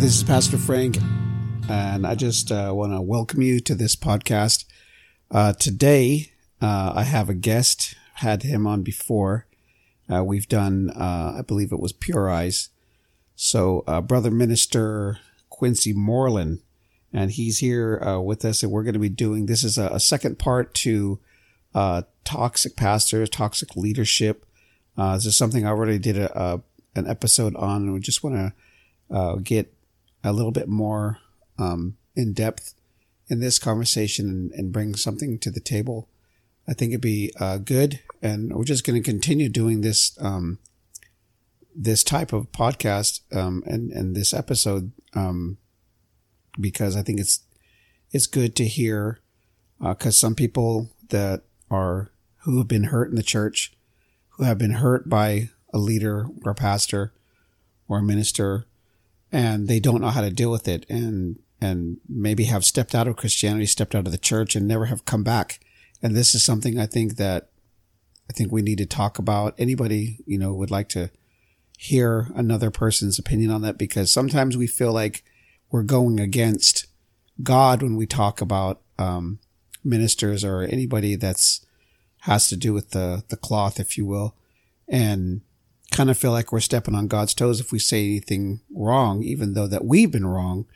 this is Pastor Frank, and I just uh, want to welcome you to this podcast. Uh, today, uh, I have a guest, had him on before. Uh, we've done, uh, I believe it was Pure Eyes. So, uh, Brother Minister Quincy Moreland, and he's here with us, and we're going to be doing this is a, a second part to toxic pastors, toxic leadership. this is something I already did a, a an episode on, and we just want to get a little bit more um, in depth in this conversation and, and, bring something to the table, I think it'd be uh, good. And we're just going to continue doing this um, this type of podcast um, and and this episode um, because I think it's it's good to hear because uh, some people that are who have been hurt in the church, who have been hurt by a leader or a pastor or a minister and they don't know how to deal with it and and maybe have stepped out of Christianity, stepped out of the church and never have come back. And this is something I think that I think we need to talk about. Anybody, you know, would like to hear another person's opinion on that because sometimes we feel like we're going against God when we talk about um, ministers or anybody that's has to do with the the cloth, if you will. And kind of feel like we're stepping on God's toes if we say anything wrong, even though that we've been wrong.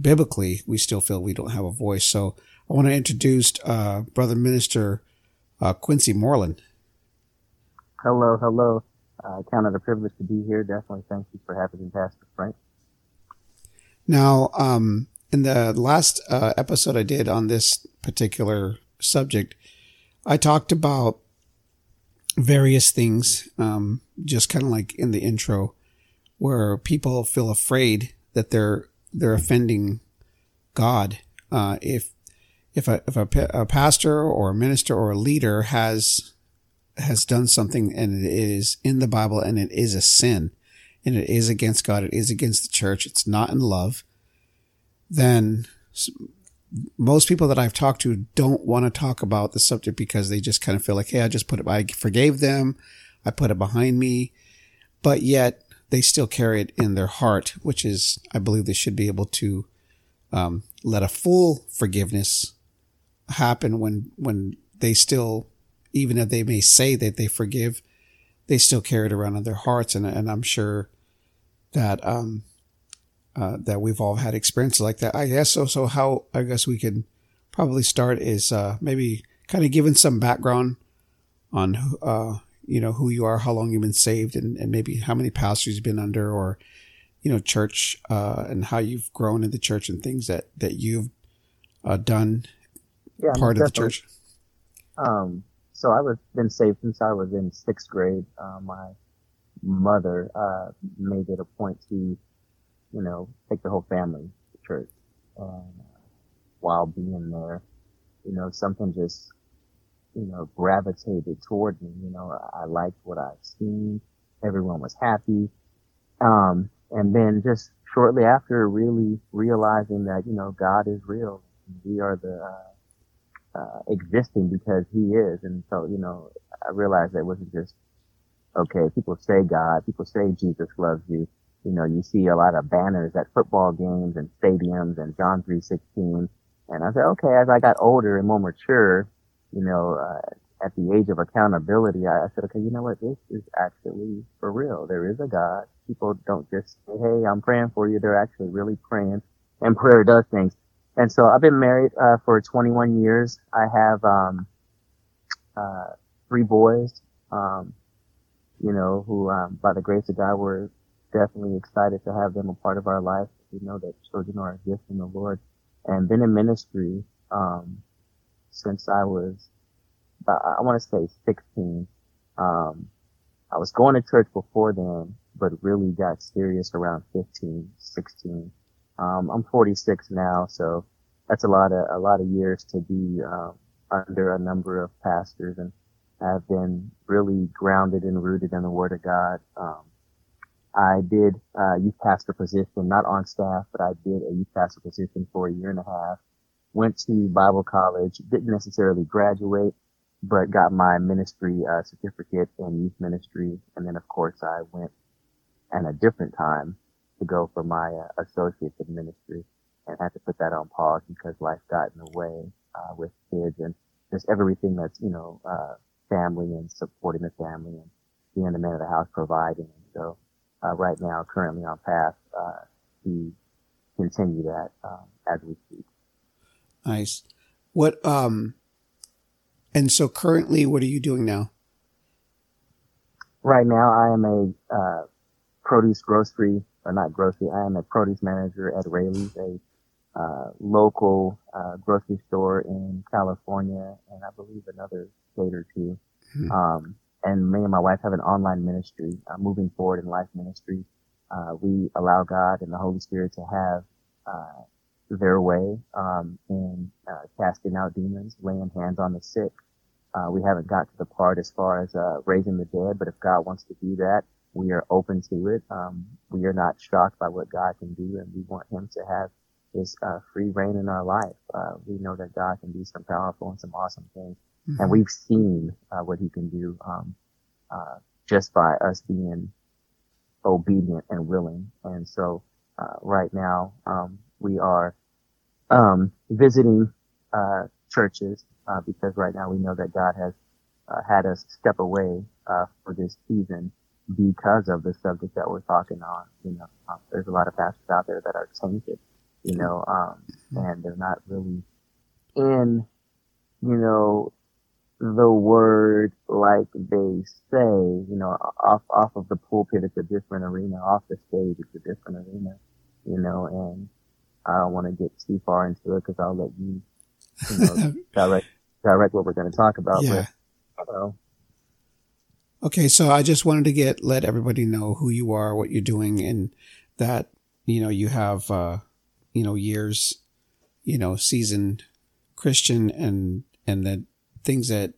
Biblically, we still feel we don't have a voice. So I want to introduce uh, Brother Minister uh, Quincy Moreland. Hello, hello. I uh, count it a privilege to be here. Definitely thank you for having me, Pastor Frank. Now, um, in the last uh, episode I did on this particular subject, I talked about various things, um, just kind of like in the intro, where people feel afraid that they're they're offending God. Uh, if if a if a, a, pastor or a minister or a leader has has done something and it is in the Bible and it is a sin and it is against God, it is against the church, it's not in love, then most people that I've talked to don't want to talk about the subject because they just kind of feel like, hey, I just put it, I forgave them, I put it behind me, but yet they still carry it in their heart, which is, I believe, they should be able to um, let a full forgiveness happen when when they still, even if they may say that they forgive, they still carry it around in their hearts, and and I'm sure that um, uh, that we've all had experiences like that. I guess so. So how I guess we could probably start is uh, maybe kind of giving some background on uh, you know who you are, how long you've been saved, and, and maybe how many pastors you've been under, or you know church uh, and how you've grown in the church and things that that you've uh, done yeah, part of the church. Um, so I was been saved since I was in sixth grade. Uh, my mother uh, made it a point to you know, take the whole family to church. And uh, while being there, you know, something just, you know, gravitated toward me. You know, I liked what I've seen. Everyone was happy. Um, and then just shortly after really realizing that, you know, God is real. We are the, uh, uh, existing because he is. And so, you know, I realized that it wasn't just, okay, people say God, people say Jesus loves you you know, you see a lot of banners at football games and stadiums and John 316. And I said, okay, as I got older and more mature, you know, uh, at the age of accountability, I, I said, okay, you know what? This is actually for real. There is a God. People don't just say, hey, I'm praying for you. They're actually really praying and prayer does things. And so I've been married, uh, for 21 years. I have, um, uh, three boys, um, you know, who, um, by the grace of God were definitely excited to have them a part of our life. We know that children are a gift from the Lord and been in ministry, um, since I was, I want to say 16. Um, I was going to church before then, but really got serious around 15, 16. Um, I'm 46 now, so that's a lot of, a lot of years to be, um, under a number of pastors and have been really grounded and rooted in the Word of God. Um, I did a youth pastor position, not on staff, but I did a youth pastor position for a year and a half. Went to Bible college, didn't necessarily graduate, but got my ministry uh, certificate in youth ministry. And then, of course, I went at a different time to go for my uh, associates in ministry and had to put that on pause because life got in the way uh, with kids and just everything that's you know uh, family and supporting the family and being the man of the house providing. And so uh, right now, currently on path uh, to continue that um, as we speak. Nice. What um, and so currently, what are you doing now? Right now, I am a uh, produce grocery or not grocery. I am a produce manager at Raley's, a uh, local uh, grocery store in California, and I believe another state or 2 mm-hmm. um, and me and my wife have an online ministry, uh, moving forward in life ministry. Uh, we allow God and the Holy Spirit to have uh, their way um, in uh, casting out demons, laying hands on the sick. we haven't got to the part as far as raising the dead, but if God wants to do that, we are open to it. Um, we are not shocked by what God can do, and we want Him to have His uh, free reign in our life. Uh, we know that God can do some powerful and some awesome things, mm-hmm. and we've seen uh, what He can do um, uh, just by us being obedient and willing. And so, uh, right now, um, we are um, visiting uh, churches because right now we know that God has had us step away for this season because of the subject that we're talking on. You know, um, there's a lot of pastors out there that are tainted you know, um, and they're not really in, you know, the word like they say, you know, off, off of the pulpit, it's a different arena. Off the stage, it's a different arena, you know, and I don't want to get too far into it because I'll let you, you know, direct, direct what we're going to talk about. Yeah. But, you know, Okay, so I just wanted to get let everybody know who you are, what you're doing, and that you know you have uh, you know, years, you know, seasoned Christian and, and the things that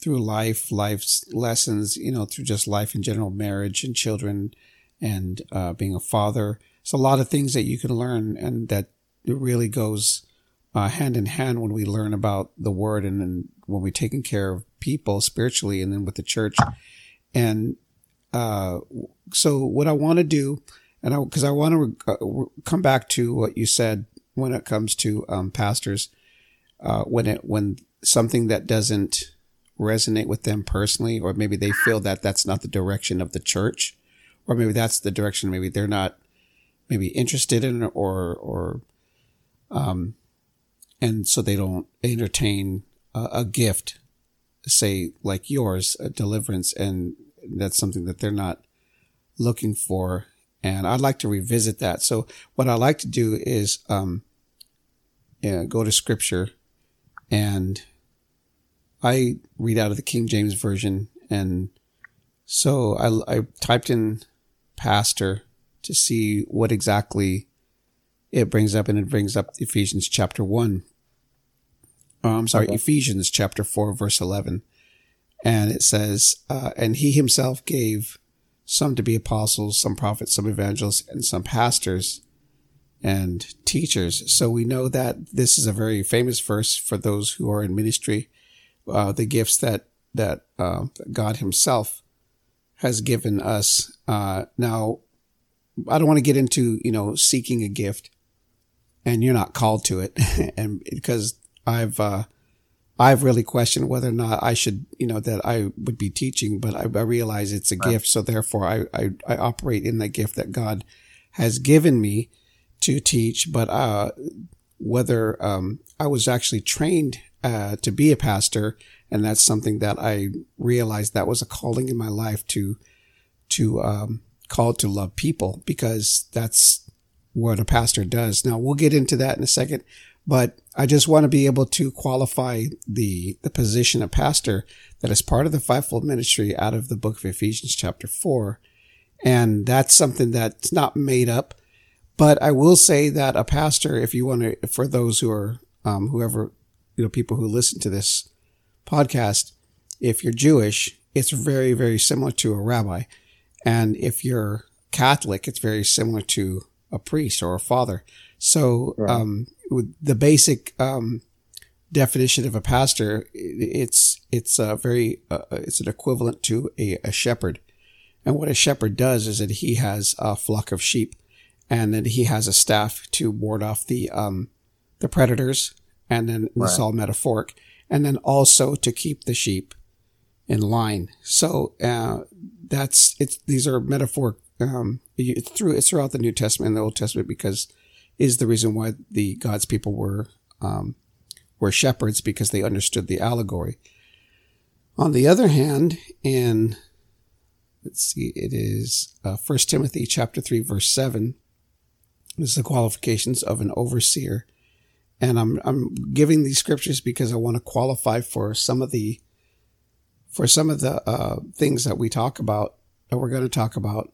through life, life's lessons, you know, through just life in general, marriage and children and, uh, being a father. It's a lot of things that you can learn and that it really goes, uh, hand in hand when we learn about the word and then when we're taking care of people spiritually and then with the church. And, uh, so what I want to do and I because I want to uh, come back to what you said when it comes to um, pastors, uh, when it when something that doesn't resonate with them personally, or maybe they feel that that's not the direction of the church, or maybe that's the direction maybe they're not maybe interested in, or or um, and so they don't entertain a, a gift, say like yours, a deliverance, and that's something that they're not looking for and I'd like to revisit that. So what I like to do is um, yeah, go to scripture and I read out of the King James version. And so I, I typed in pastor to see what exactly it brings up and it brings up Ephesians chapter one. Oh, I'm sorry, okay. Ephesians chapter four, verse 11. And it says, uh, and he himself gave some to be apostles, some prophets, some evangelists, and some pastors and teachers. So we know that this is a very famous verse for those who are in ministry. Uh, the gifts that that uh, God Himself has given us. Uh, now, I don't want to get into you know seeking a gift, and you're not called to it, and because I've uh, I've really questioned whether or not I should, you know, that I would be teaching, but I, I realize it's a gift. So therefore I, I, I, operate in the gift that God has given me to teach. But, uh, whether, um, I was actually trained, uh, to be a pastor. And that's something that I realized that was a calling in my life to, to, um, call to love people because that's what a pastor does. Now we'll get into that in a second. But I just want to be able to qualify the, the position of pastor that is part of the fivefold ministry out of the book of Ephesians chapter four. And that's something that's not made up. But I will say that a pastor, if you want to, for those who are, um, whoever, you know, people who listen to this podcast, if you're Jewish, it's very, very similar to a rabbi. And if you're Catholic, it's very similar to a priest or a father. So, right. um, the basic, um, definition of a pastor, it's, it's a very, uh, it's an equivalent to a, a shepherd. And what a shepherd does is that he has a flock of sheep and then he has a staff to ward off the um, the predators, and then right. this all metaphoric, and then also to keep the sheep in line. So uh, that's it's these are metaphoric. Um, it's through it's throughout the New Testament and the Old Testament because is the reason why the God's people were um, were shepherds because they understood the allegory. On the other hand, in let's see, it is uh, First Timothy chapter three verse seven. This is the qualifications of an overseer, and I'm I'm giving these scriptures because I want to qualify for some of the for some of the uh, things that we talk about that we're going to talk about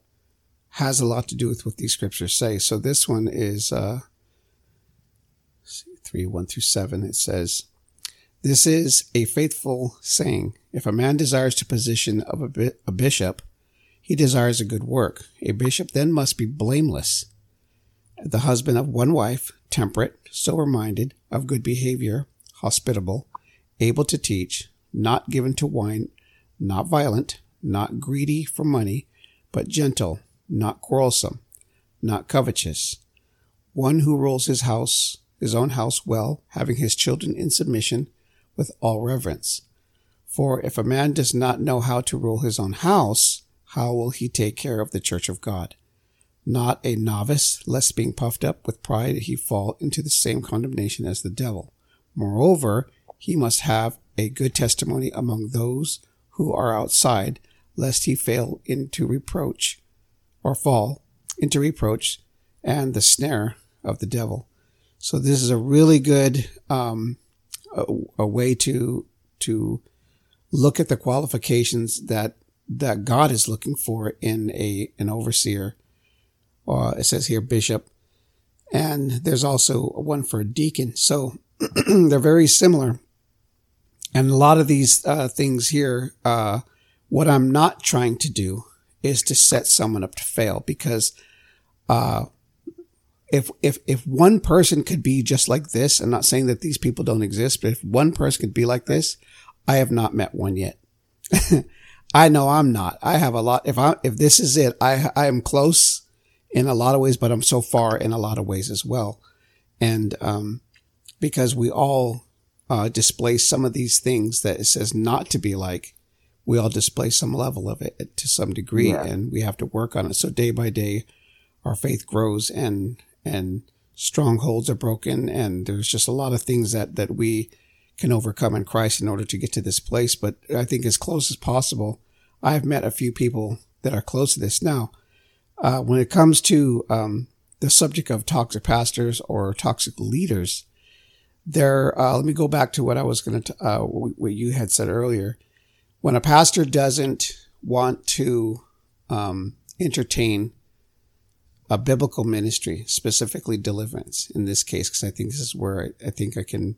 has a lot to do with what these scriptures say. So this one is uh, three one through seven. It says. This is a faithful saying. If a man desires to position of a, bi- a bishop, he desires a good work. A bishop then must be blameless, the husband of one wife, temperate, sober minded, of good behavior, hospitable, able to teach, not given to wine, not violent, not greedy for money, but gentle, not quarrelsome, not covetous, one who rules his house, his own house well, having his children in submission with all reverence. For if a man does not know how to rule his own house, how will he take care of the church of God? Not a novice, lest being puffed up with pride he fall into the same condemnation as the devil. Moreover, he must have a good testimony among those who are outside, lest he fail into reproach or fall into reproach and the snare of the devil. So this is a really good um, a, a way to to look at the qualifications that that God is looking for in a an overseer. Uh, it says here bishop, and there's also one for a deacon. So they're very similar. And a lot of these uh, things here, uh, what I'm not trying to do is to set someone up to fail because uh, if if if one person could be just like this, I'm not saying that these people don't exist, but if one person could be like this, I have not met one yet. I know I'm not. I have a lot. If I, if this is it, I, I am close in a lot of ways, but I'm so far in a lot of ways as well. And, um, because we all, uh, display some of these things that it says not to be like, we all display some level of it to some degree yeah. and we have to work on it. So day by day, our faith grows and, and strongholds are broken. And there's just a lot of things that, that we, can overcome in Christ in order to get to this place. But I think as close as possible, I've met a few people that are close to this. Now, uh, when it comes to um, the subject of toxic pastors or toxic leaders, there, uh, let me go back to what I was going to, uh, what you had said earlier. When a pastor doesn't want to um, entertain a biblical ministry, specifically deliverance in this case, because I think this is where I, I think I can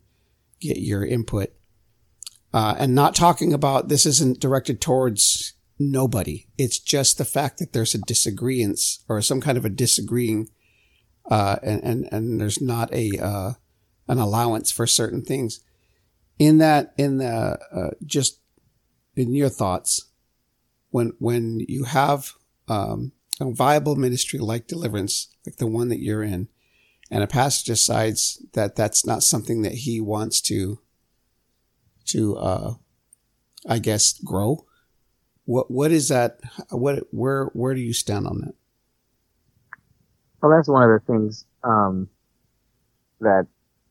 get your input. Uh, and not talking about this isn't directed towards nobody. It's just the fact that there's a disagreement or some kind of a disagreeing, uh, and, and, and there's not a, uh, an allowance for certain things. In that, in the, uh, just in your thoughts, when, when you have, um, a viable ministry like deliverance, like the one that you're in, and a pastor decides that that's not something that he wants to to uh i guess grow what what is that what where where do you stand on that well that's one of the things um that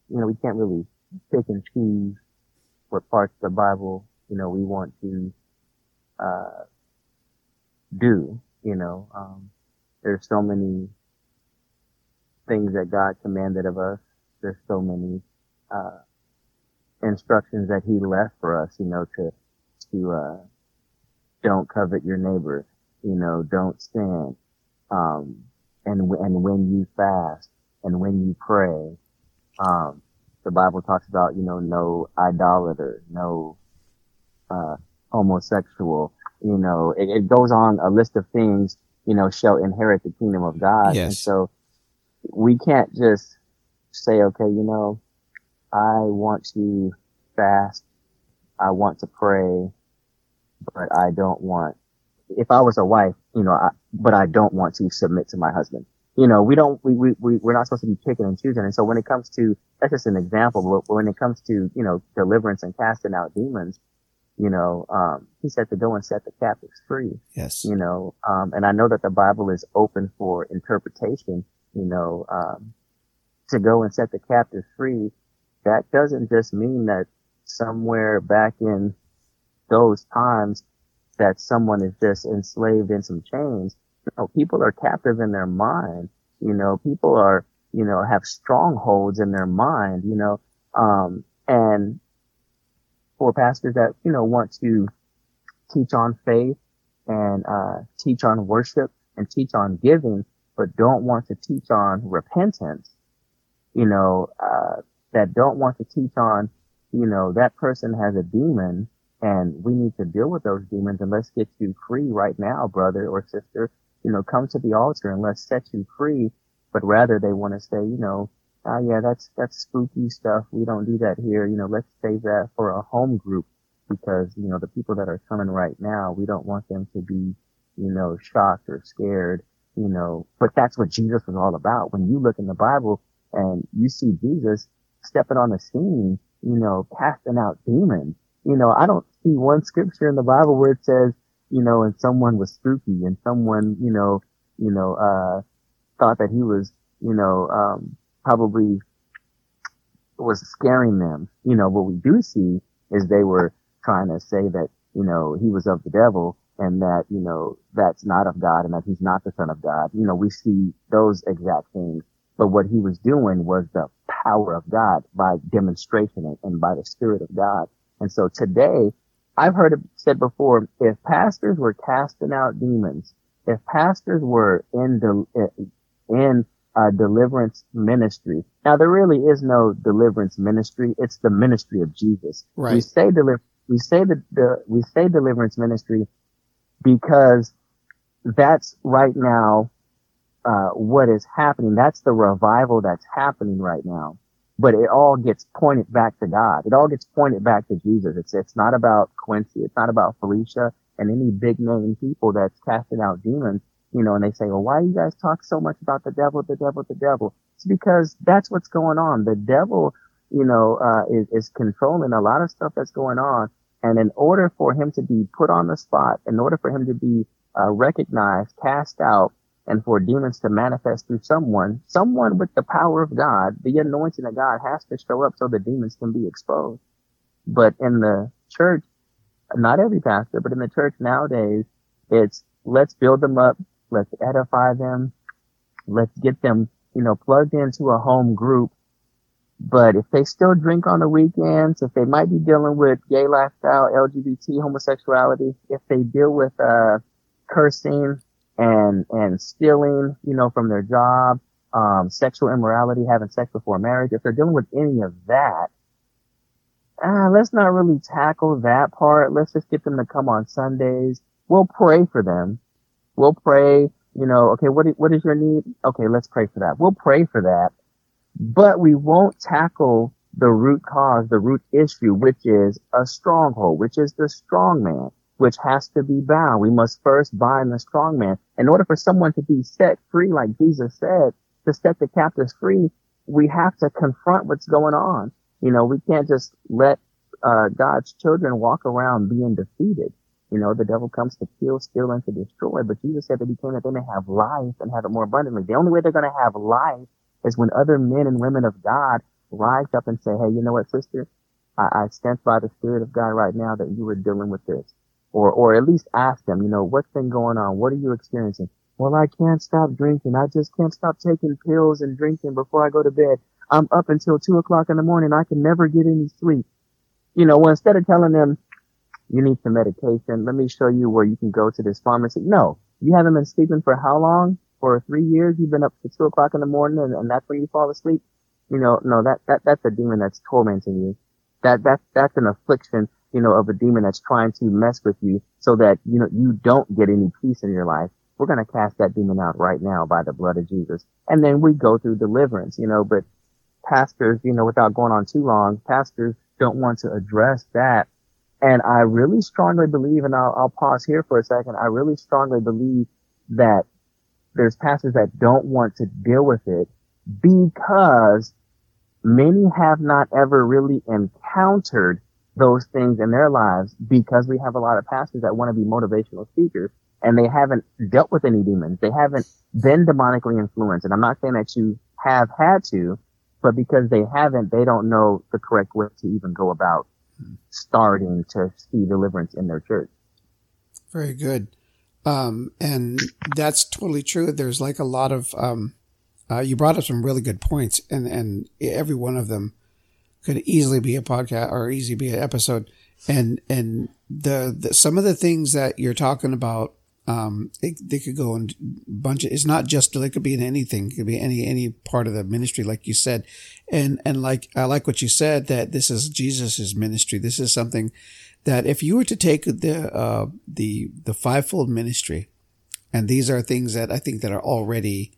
you know we can't really pick and choose what parts of the bible you know we want to uh do you know um there's so many things that God commanded of us. There's so many, uh, instructions that he left for us, you know, to, to, uh, don't covet your neighbor, you know, don't sin, um, and, and when you fast and when you pray, um, the Bible talks about, you know, no idolater, no, uh, homosexual, you know, it, it goes on a list of things, you know, shall inherit the kingdom of God. Yes. And so, we can't just say, okay, you know, I want to fast. I want to pray, but I don't want, if I was a wife, you know, I, but I don't want to submit to my husband. you know, we don't, we, we, we, we're not supposed to be picking and choosing. And so when it comes to, that's just an example, but when it comes to, you know, deliverance and casting out demons, you know, um, he said to go and set the captives free. Yes. You know, um, and I know that the Bible is open for interpretation, you know, um, to go and set the captives free. That doesn't just mean that somewhere back in those times that someone is just enslaved in some chains. You know, people are captive in their mind. You know, people are, you know, have strongholds in their mind, you know, um, and for pastors that, you know, want to teach on faith and, uh, teach on worship and teach on giving, but don't want to teach on repentance, you know, uh, that don't want to teach on, you know, that person has a demon and we need to deal with those demons and let's get you free right now, brother or sister. You know, come to the altar and let's set you free. But rather they want to say, you know, oh yeah, that's, that's spooky stuff. We don't do that here. You know, let's save that for a home group because, you know, the people that are coming right now, we don't want them to be, you know, shocked or scared, you know, but that's what Jesus was all about. When you look in the Bible and you see Jesus stepping on the scene, you know, casting out demons, you know, I don't see one scripture in the Bible where it says, you know, and someone was spooky and someone, you know, you know, uh, thought that he was, you know, um, probably was scaring them. You know, what we do see is they were trying to say that, you know, he was of the devil and that, you know, that's not of God and that he's not the son of God. You know, we see those exact things. But what he was doing was the power of God by demonstration and by the spirit of God. And so today, I've heard it said before, if pastors were casting out demons, if pastors were in, de- in uh, deliverance ministry. Now there really is no deliverance ministry. It's the ministry of Jesus. Right. We say deliver, we say the, the, we say deliverance ministry because that's right now, uh, what is happening. That's the revival that's happening right now. But it all gets pointed back to God. It all gets pointed back to Jesus. It's, it's not about Quincy. It's not about Felicia and any big name people that's casting out demons you know, and they say, well, why do you guys talk so much about the devil, the devil, the devil? It's because that's what's going on. The devil, you know, uh, is, is controlling a lot of stuff that's going on. And in order for him to be put on the spot, in order for him to be uh, recognized, cast out, and for demons to manifest through someone, someone with the power of God, the anointing of God has to show up so the demons can be exposed. But in the church, not every pastor, but in the church nowadays, it's let's build them up, Let's edify them. Let's get them, you know, plugged into a home group. But if they still drink on the weekends, if they might be dealing with gay lifestyle, LGBT, homosexuality, if they deal with, uh, cursing and, and stealing, you know, from their job, um, sexual immorality, having sex before marriage, if they're dealing with any of that, uh, let's not really tackle that part. Let's just get them to come on Sundays. We'll pray for them. We'll pray, you know, okay, what, what is your need? Okay, let's pray for that. We'll pray for that, but we won't tackle the root cause, the root issue, which is a stronghold, which is the strong man, which has to be bound. We must first bind the strong man. In order for someone to be set free, like Jesus said, to set the captives free, we have to confront what's going on. You know, we can't just let uh, God's children walk around being defeated. You know, the devil comes to kill, steal, and to destroy. But Jesus said that he came that they may have life and have it more abundantly. The only way they're going to have life is when other men and women of God rise up and say, Hey, you know what, sister? I, I by the Spirit of God right now that you are dealing with this. Or, or at least ask them, you know, what's been going on? What are you experiencing? Well, I can't stop drinking. I just can't stop taking pills and drinking before I go to bed. I'm up until two o'clock in the morning. I can never get any sleep. You know, well, instead of telling them, you need some medication. Let me show you where you can go to this pharmacy. No, you haven't been sleeping for how long? For three years, you've been up to two o'clock in the morning and, and that's when you fall asleep. You know, no, that, that, that's a demon that's tormenting you. That, that, that's an affliction, you know, of a demon that's trying to mess with you so that, you know, you don't get any peace in your life. We're going to cast that demon out right now by the blood of Jesus. And then we go through deliverance, you know, but pastors, you know, without going on too long, pastors don't want to address that and I really strongly believe, and I'll, I'll pause here for a second. I really strongly believe that there's pastors that don't want to deal with it because many have not ever really encountered those things in their lives because we have a lot of pastors that want to be motivational speakers and they haven't dealt with any demons. They haven't been demonically influenced. And I'm not saying that you have had to, but because they haven't, they don't know the correct way to even go about starting to see deliverance in their church. Very good. Um, and that's totally true. There's like a lot of, um, uh, you brought up some really good points and, and every one of them could easily be a podcast or easily be an episode. And, and the, the some of the things that you're talking about, um, it, they could go in bunch of, it's not just, it could be in anything. It could be any, any part of the ministry, like you said. And, and like, I like what you said that this is Jesus's ministry. This is something that if you were to take the, uh, the, the fivefold ministry, and these are things that I think that are already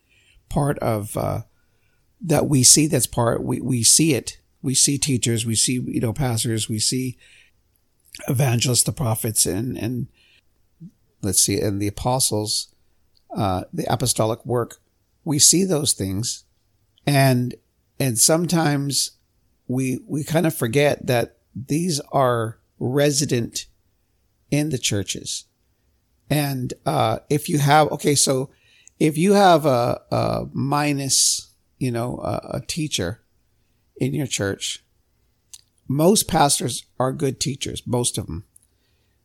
part of, uh, that we see that's part, we, we see it. We see teachers, we see, you know, pastors, we see evangelists, the prophets, and, and, let's see, and the apostles, uh, the apostolic work, we see those things. And, and sometimes we, we kind of forget that these are resident in the churches. And, uh, if you have, okay, so if you have a, a minus, you know, a, a teacher in your church, most pastors are good teachers, most of them.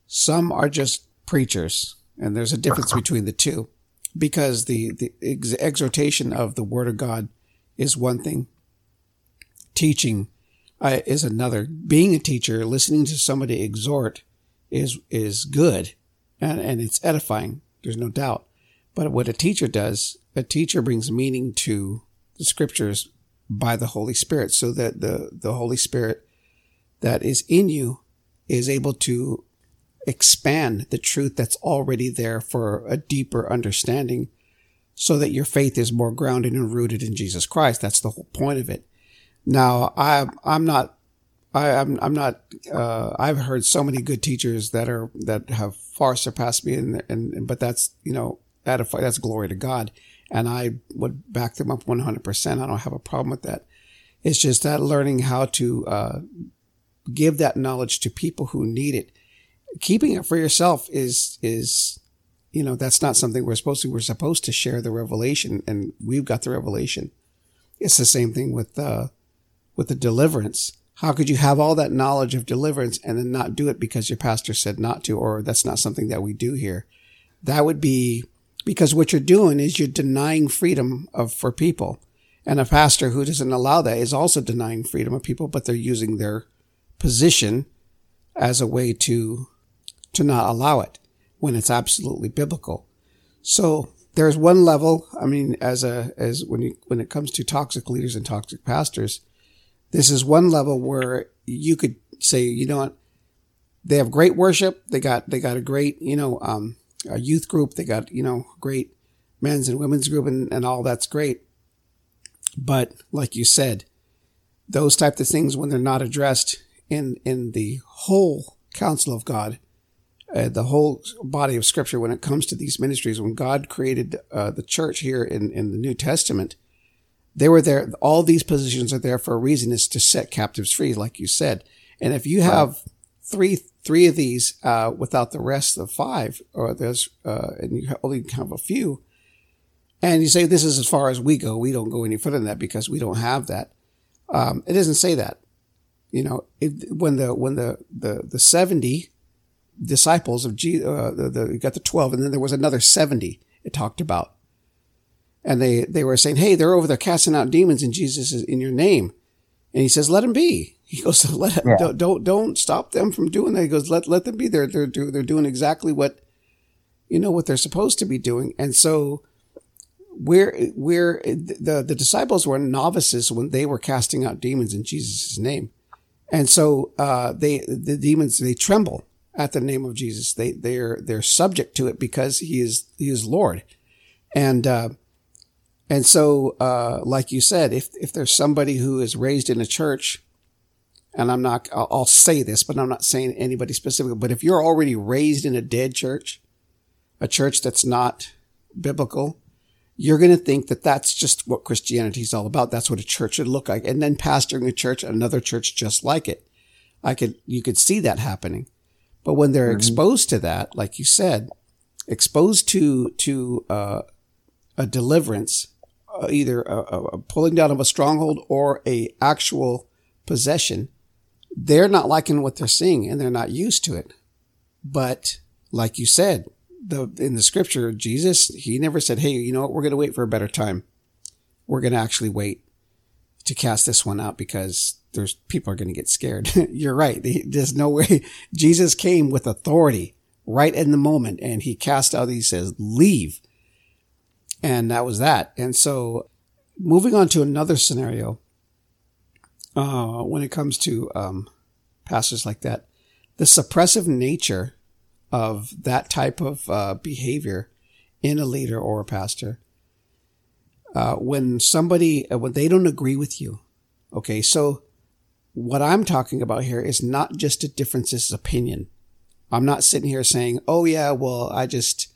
Some are just preachers, and there's a difference between the two because the, the ex- exhortation of the word of God is one thing. Teaching uh, is another. Being a teacher, listening to somebody exhort is, is good and, and it's edifying. There's no doubt. But what a teacher does, a teacher brings meaning to the scriptures by the Holy Spirit so that the, the Holy Spirit that is in you is able to expand the truth that's already there for a deeper understanding so that your faith is more grounded and rooted in Jesus Christ. That's the whole point of it. Now, I, I'm not, I, am I'm, I'm not, uh, I've heard so many good teachers that are, that have far surpassed me and, and, but that's, you know, edify, that's glory to God. And I would back them up 100%. I don't have a problem with that. It's just that learning how to, uh, give that knowledge to people who need it keeping it for yourself is is you know that's not something we're supposed to we're supposed to share the revelation and we've got the revelation it's the same thing with uh with the deliverance how could you have all that knowledge of deliverance and then not do it because your pastor said not to or that's not something that we do here that would be because what you're doing is you're denying freedom of for people and a pastor who doesn't allow that is also denying freedom of people but they're using their position as a way to to not allow it when it's absolutely biblical. So there's one level. I mean, as a, as when you, when it comes to toxic leaders and toxic pastors, this is one level where you could say, you know what? They have great worship. They got, they got a great, you know, um, a youth group. They got, you know, great men's and women's group and, and all that's great. But like you said, those type of things, when they're not addressed in, in the whole counsel of God, uh, the whole body of scripture when it comes to these ministries. When God created uh, the church here in, in the New Testament, they were there. All these positions are there for a reason is to set captives free, like you said. And if you have. Three, three of these, uh, without the rest of five, or there's, uh, and you only have a few, and you say, this is as far as we go. We don't go any further than that because we don't have that. Um, it doesn't say that. You know, it, when the, when the, the, the 70 disciples of Jesus, uh, the, the, you got the 12, and then there was another 70 it talked about. And they, they were saying, Hey, they're over there casting out demons in Jesus in your name. And he says, let them be. He goes, let yeah. don't, don't, don't stop them from doing that. He goes, let, let them be. They're, they're, they're doing exactly what, you know, what they're supposed to be doing. And so we're, we're, the, the disciples were novices when they were casting out demons in Jesus' name. And so, uh, they, the demons, they tremble at the name of Jesus. They they're they're subject to it because he is he is Lord, and uh, and so uh, like you said, if if there's somebody who is raised in a church, and I'm not I'll, I'll say this, but I'm not saying anybody specifically. But if you're already raised in a dead church, a church that's not biblical, you're going to think that that's just what Christianity is all about. That's what a church should look like. And then pastoring a church, another church just like it. I could, you could see that happening. But when they're mm-hmm. exposed to that, like you said, exposed to, to, uh, a deliverance, uh, either a, a, pulling down of a stronghold or a actual possession, they're not liking what they're seeing and they're not used to it. But like you said, the in the scripture, Jesus, he never said, Hey, you know what, we're gonna wait for a better time. We're gonna actually wait to cast this one out because there's people are gonna get scared. You're right. There's no way Jesus came with authority right in the moment and he cast out, he says, leave. And that was that. And so moving on to another scenario, uh, when it comes to um, pastors like that, the suppressive nature of that type of uh, behavior in a leader or a pastor. Uh, when somebody, uh, when they don't agree with you, okay, so what I'm talking about here is not just a difference, of opinion. I'm not sitting here saying, oh yeah, well, I just,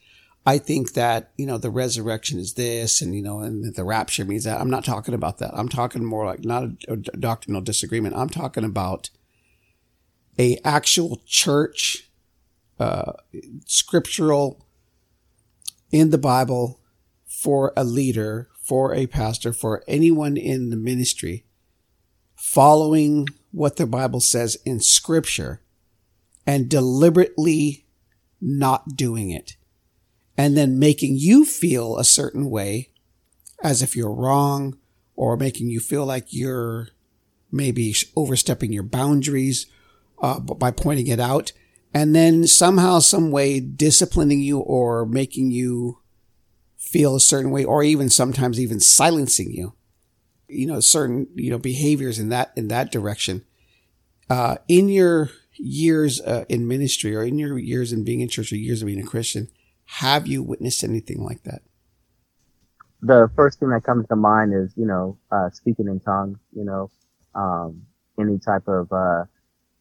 I think that, you know, the resurrection is this and, you know, and the rapture means that. I'm not talking about that. I'm talking more like not a, a doctrinal disagreement. I'm talking about a actual church, uh, scriptural in the Bible for a leader, for a pastor, for anyone in the ministry, following what the Bible says in scripture and deliberately not doing it and then making you feel a certain way as if you're wrong or making you feel like you're maybe overstepping your boundaries uh, by pointing it out. And then somehow some way disciplining you or making you feel a certain way or even sometimes even silencing you. You know certain you know behaviors in that in that direction. Uh, in your years uh, in ministry or in your years in being in church or years of being a christian have you witnessed anything like that? The first thing that comes to mind is, you know, uh, speaking in tongues, you know, um, any type of, uh,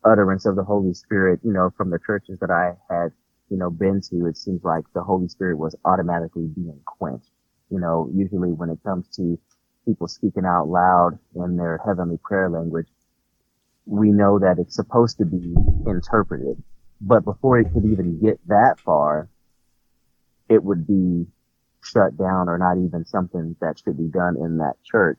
utterance of the Holy Spirit, you know, from the churches that I had, you know, been to, it seems like the Holy Spirit was automatically being quenched. You know, usually when it comes to people speaking out loud in their heavenly prayer language, we know that it's supposed to be interpreted. But before it could even get that far, it would be shut down or not even something that should be done in that church.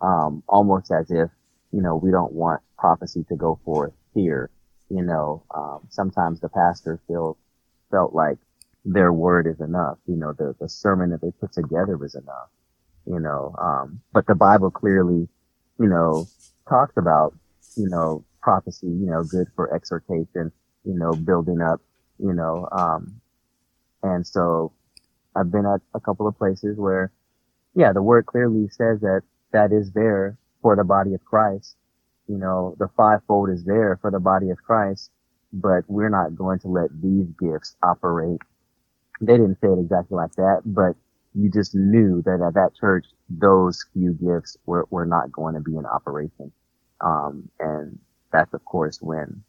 Um, almost as if, you know, we don't want prophecy to go forth here. You know, um, sometimes the pastor feel, felt like their word is enough. You know, the, the sermon that they put together is enough. You know, um, but the Bible clearly, you know, talks about, you know, prophecy, you know, good for exhortation, you know, building up, you know, um, and so I've been at a couple of places where, yeah, the word clearly says that that is there for the body of Christ. You know, the fivefold is there for the body of Christ, but we're not going to let these gifts operate. They didn't say it exactly like that, but you just knew that at that church, those few gifts were, were not going to be in operation. Um, and that's of course when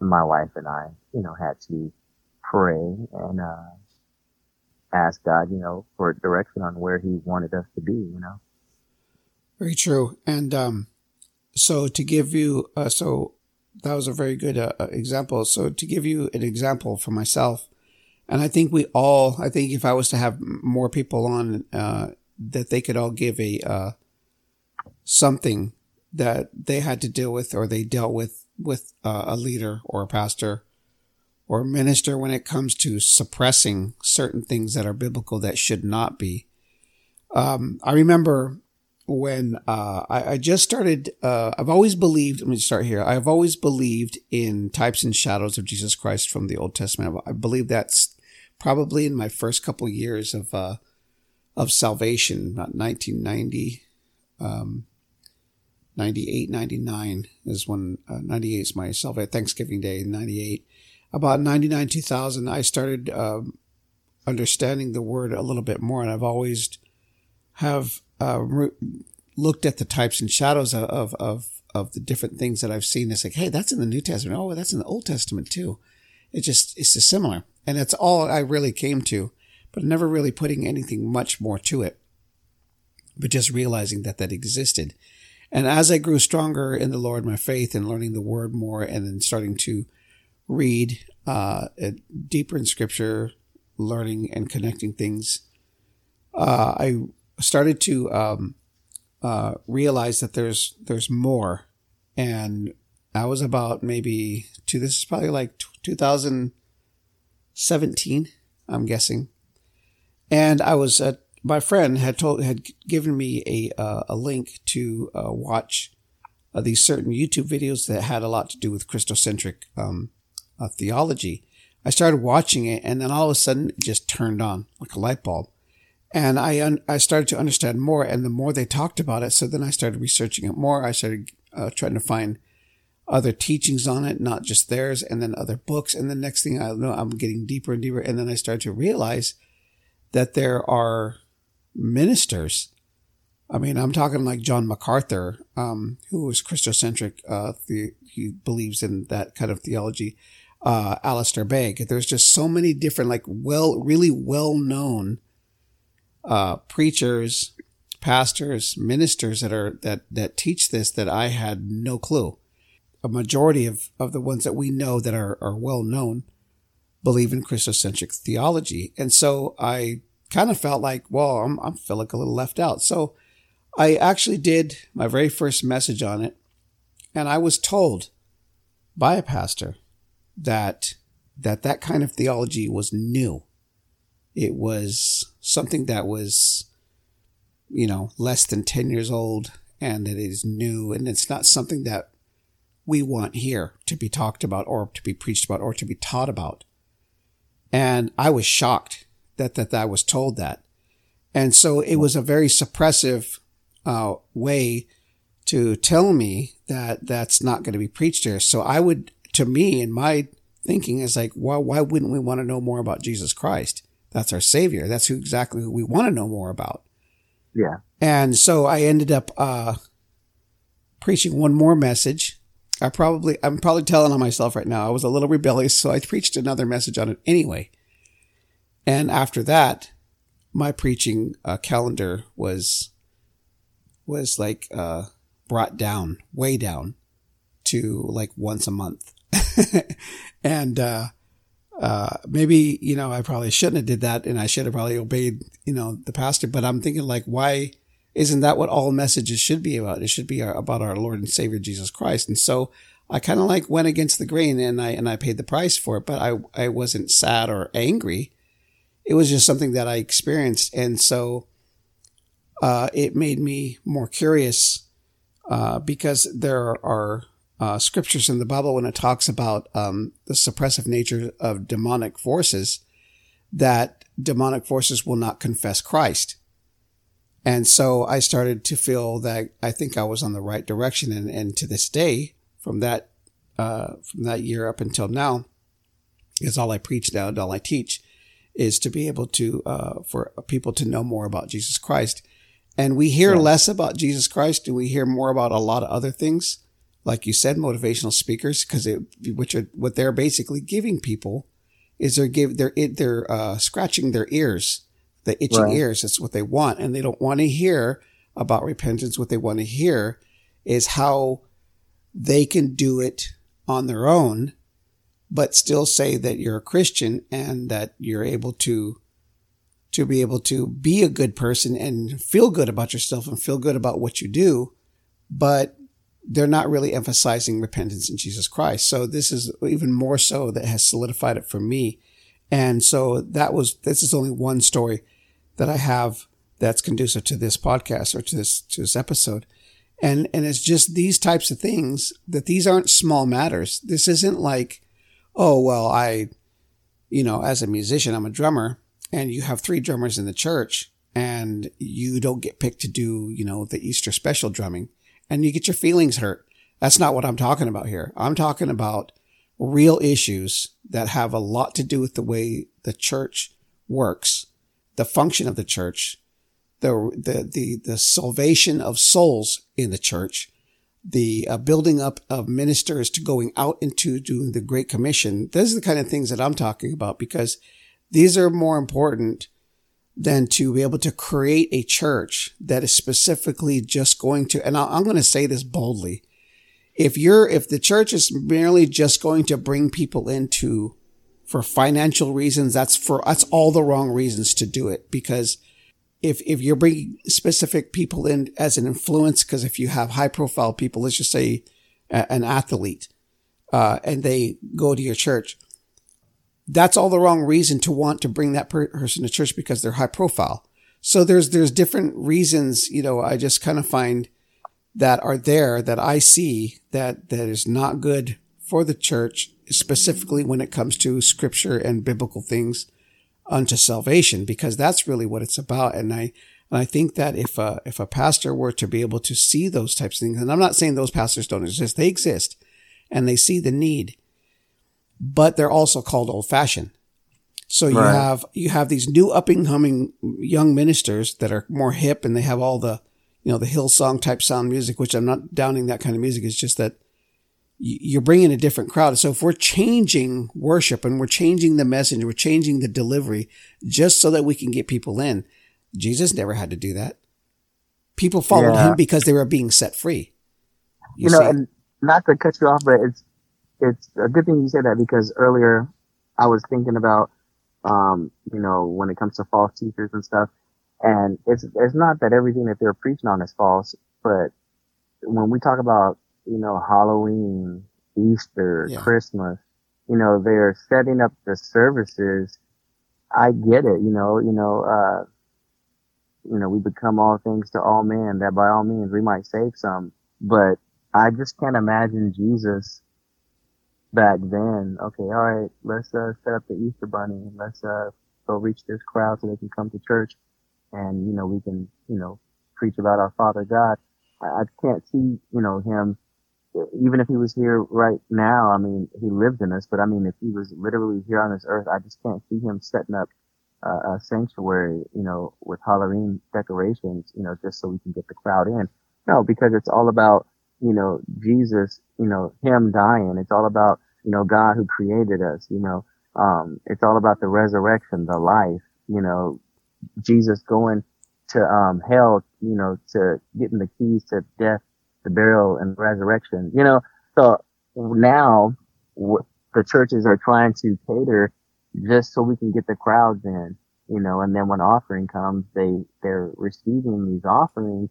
my wife and I, you know, had to pray and uh, ask God, you know, for direction on where He wanted us to be. You know. Very true. And um, so to give you, uh, so that was a very good uh, uh, example. So to give you an example for myself, and I think we all, I think if I was to have more people on, uh, that they could all give a uh, something that they had to deal with or they dealt with with uh, a leader or a pastor or minister when it comes to suppressing certain things that are biblical that should not be. Um, I remember when uh, I, I, just started, uh, I've always believed, let me start here. I've always believed in types and shadows of Jesus Christ from the Old Testament. I believe that's probably in my first couple years of, uh, of salvation, about 1990, um, 98, 99 is when, uh, 98 is my salvation, Thanksgiving Day, 98 about 99 2000 i started um, understanding the word a little bit more and i've always have uh, re- looked at the types and shadows of, of of the different things that i've seen. It's like hey that's in the new testament. Oh that's in the old testament too. It just it's just similar. And that's all i really came to but never really putting anything much more to it, but just realizing that that existed. And as I grew stronger in the Lord, my faith and learning the word more and then starting to read uh, deeper in scripture, learning and connecting things, uh, I started to um, uh, realize that there's there's more. And I was about maybe to this is probably like 2017, I'm guessing. And I was at my friend had told had given me a uh, a link to uh, watch uh, these certain YouTube videos that had a lot to do with Christocentric um, uh, theology. I started watching it, and then all of a sudden, it just turned on like a light bulb, and I un- I started to understand more. And the more they talked about it, so then I started researching it more. I started uh, trying to find other teachings on it, not just theirs, and then other books. And the next thing I know, I'm getting deeper and deeper, and then I started to realize that there are ministers. I mean, I'm talking like John MacArthur, um, who is Christocentric. Uh, the, he believes in that kind of theology. Uh, Alistair Begg. There's just so many different, like, well, really well known uh, preachers, pastors, ministers that are that that teach this that I had no clue. A majority of, of the ones that we know that are, are well known believe in Christocentric theology. And so I kind of felt like, well, I'm, I'm feeling a little left out. So I actually did my very first message on it. And I was told by a pastor that, that that kind of theology was new. It was something that was, you know, less than 10 years old and that it is new and it's not something that we want here to be talked about or to be preached about or to be taught about. And I was shocked that, that, that I was told that. And so it was a very suppressive, uh, way to tell me that that's not going to be preached here. So I would, to me, and my thinking is like, why, why wouldn't we want to know more about Jesus Christ? That's our savior. That's who exactly who we want to know more about. Yeah. And so I ended up, uh, preaching one more message. I probably, I'm probably telling on myself right now. I was a little rebellious, so I preached another message on it anyway. And after that, my preaching uh, calendar was was like uh, brought down, way down, to like once a month. and uh, uh, maybe you know I probably shouldn't have did that, and I should have probably obeyed you know the pastor. But I'm thinking like, why isn't that what all messages should be about? It should be about our Lord and Savior Jesus Christ. And so I kind of like went against the grain, and I and I paid the price for it. But I I wasn't sad or angry it was just something that I experienced. And so uh, it made me more curious uh, because there are uh, scriptures in the Bible when it talks about um, the suppressive nature of demonic forces that demonic forces will not confess Christ. And so I started to feel that I think I was on the right direction. And, and to this day, from that, uh, from that year up until now, is all I preach now and all I teach is to be able to uh, for people to know more about Jesus Christ. And we hear yeah. less about Jesus Christ and we hear more about a lot of other things, like you said, motivational speakers, because it, which are what they're basically giving people is they're give they're they're uh, scratching their ears, the itching right. ears. That's what they want, and they don't want to hear about repentance. What they want to hear is how they can do it on their own but still say that you're a Christian and that you're able to to be able to be a good person and feel good about yourself and feel good about what you do, but they're not really emphasizing repentance in Jesus Christ. So this is even more so that has solidified it for me. And so that was, this is only one story that I have that's conducive to this podcast or to this, to this episode. And, and it's just these types of things that these aren't small matters. This isn't like, oh, well, I, you know, as a musician, I'm a drummer and you have three drummers in the church and you don't get picked to do, you know, the Easter special drumming and you get your feelings hurt. That's not what I'm talking about here. I'm talking about real issues that have a lot to do with the way the church works, the function of the church, the, the, the, the salvation of souls in the church, the uh, building up of ministers to going out into doing the Great Commission. Those are the kind of things that I'm talking about because these are more important than to be able to create a church that is specifically just going to, and I'm going to say this boldly. If you're, if the church is merely just going to bring people into for financial reasons, that's for, that's all the wrong reasons to do it because if, if you're bringing specific people in as an influence, because if you have high profile people, let's just say an athlete, uh, and they go to your church, that's all the wrong reason to want to bring that per- person to church because they're high profile. So there's, there's different reasons, you know, I just kind of find that are there that I see that, that is not good for the church, specifically when it comes to scripture and biblical things unto salvation, because that's really what it's about. And I, and I think that if a, if a pastor were to be able to see those types of things, and I'm not saying those pastors don't exist, they exist and they see the need but they're also called old fashioned. So you right. have, you have these new up and coming young ministers that are more hip and they have all the, you know, the Hillsong type sound music, which I'm not downing that kind of music. It's just that you're bringing a different crowd. So if we're changing worship and we're changing the message, we're changing the delivery just so that we can get people in, Jesus never had to do that. People followed yeah. him because they were being set free. You, you know, and not to cut you off, but it's it's a good thing you said that because earlier I was thinking about, um, you know, when it comes to false teachers and stuff. And it's, it's not that everything that they're preaching on is false, but when we talk about, you know, Halloween, Easter, yeah. Christmas, you know, they're setting up the services. I get it, you know, you know, uh, you know, we become all things to all men that by all means we might save some, but I just can't imagine Jesus back then, okay, all right, let's uh, set up the Easter bunny. Let's uh, go reach this crowd so they can come to church, and you know we can you know preach about our Father God. I, I can't see you know him, even if he was here right now. I mean, he lives in us, but I mean, if he was literally here on this earth, I just can't see him setting up uh, a sanctuary, you know, with Halloween decorations, you know, just so we can get the crowd in. No, because it's all about you know, Jesus, you know, him dying. It's all about, you know, God who created us, you know, um, it's all about the resurrection, the life, you know, Jesus going to, um, hell, you know, to getting the keys to death, the burial and resurrection, you know, so now w- the churches are trying to cater just so we can get the crowds in, you know, and then when offering comes, they, they're receiving these offerings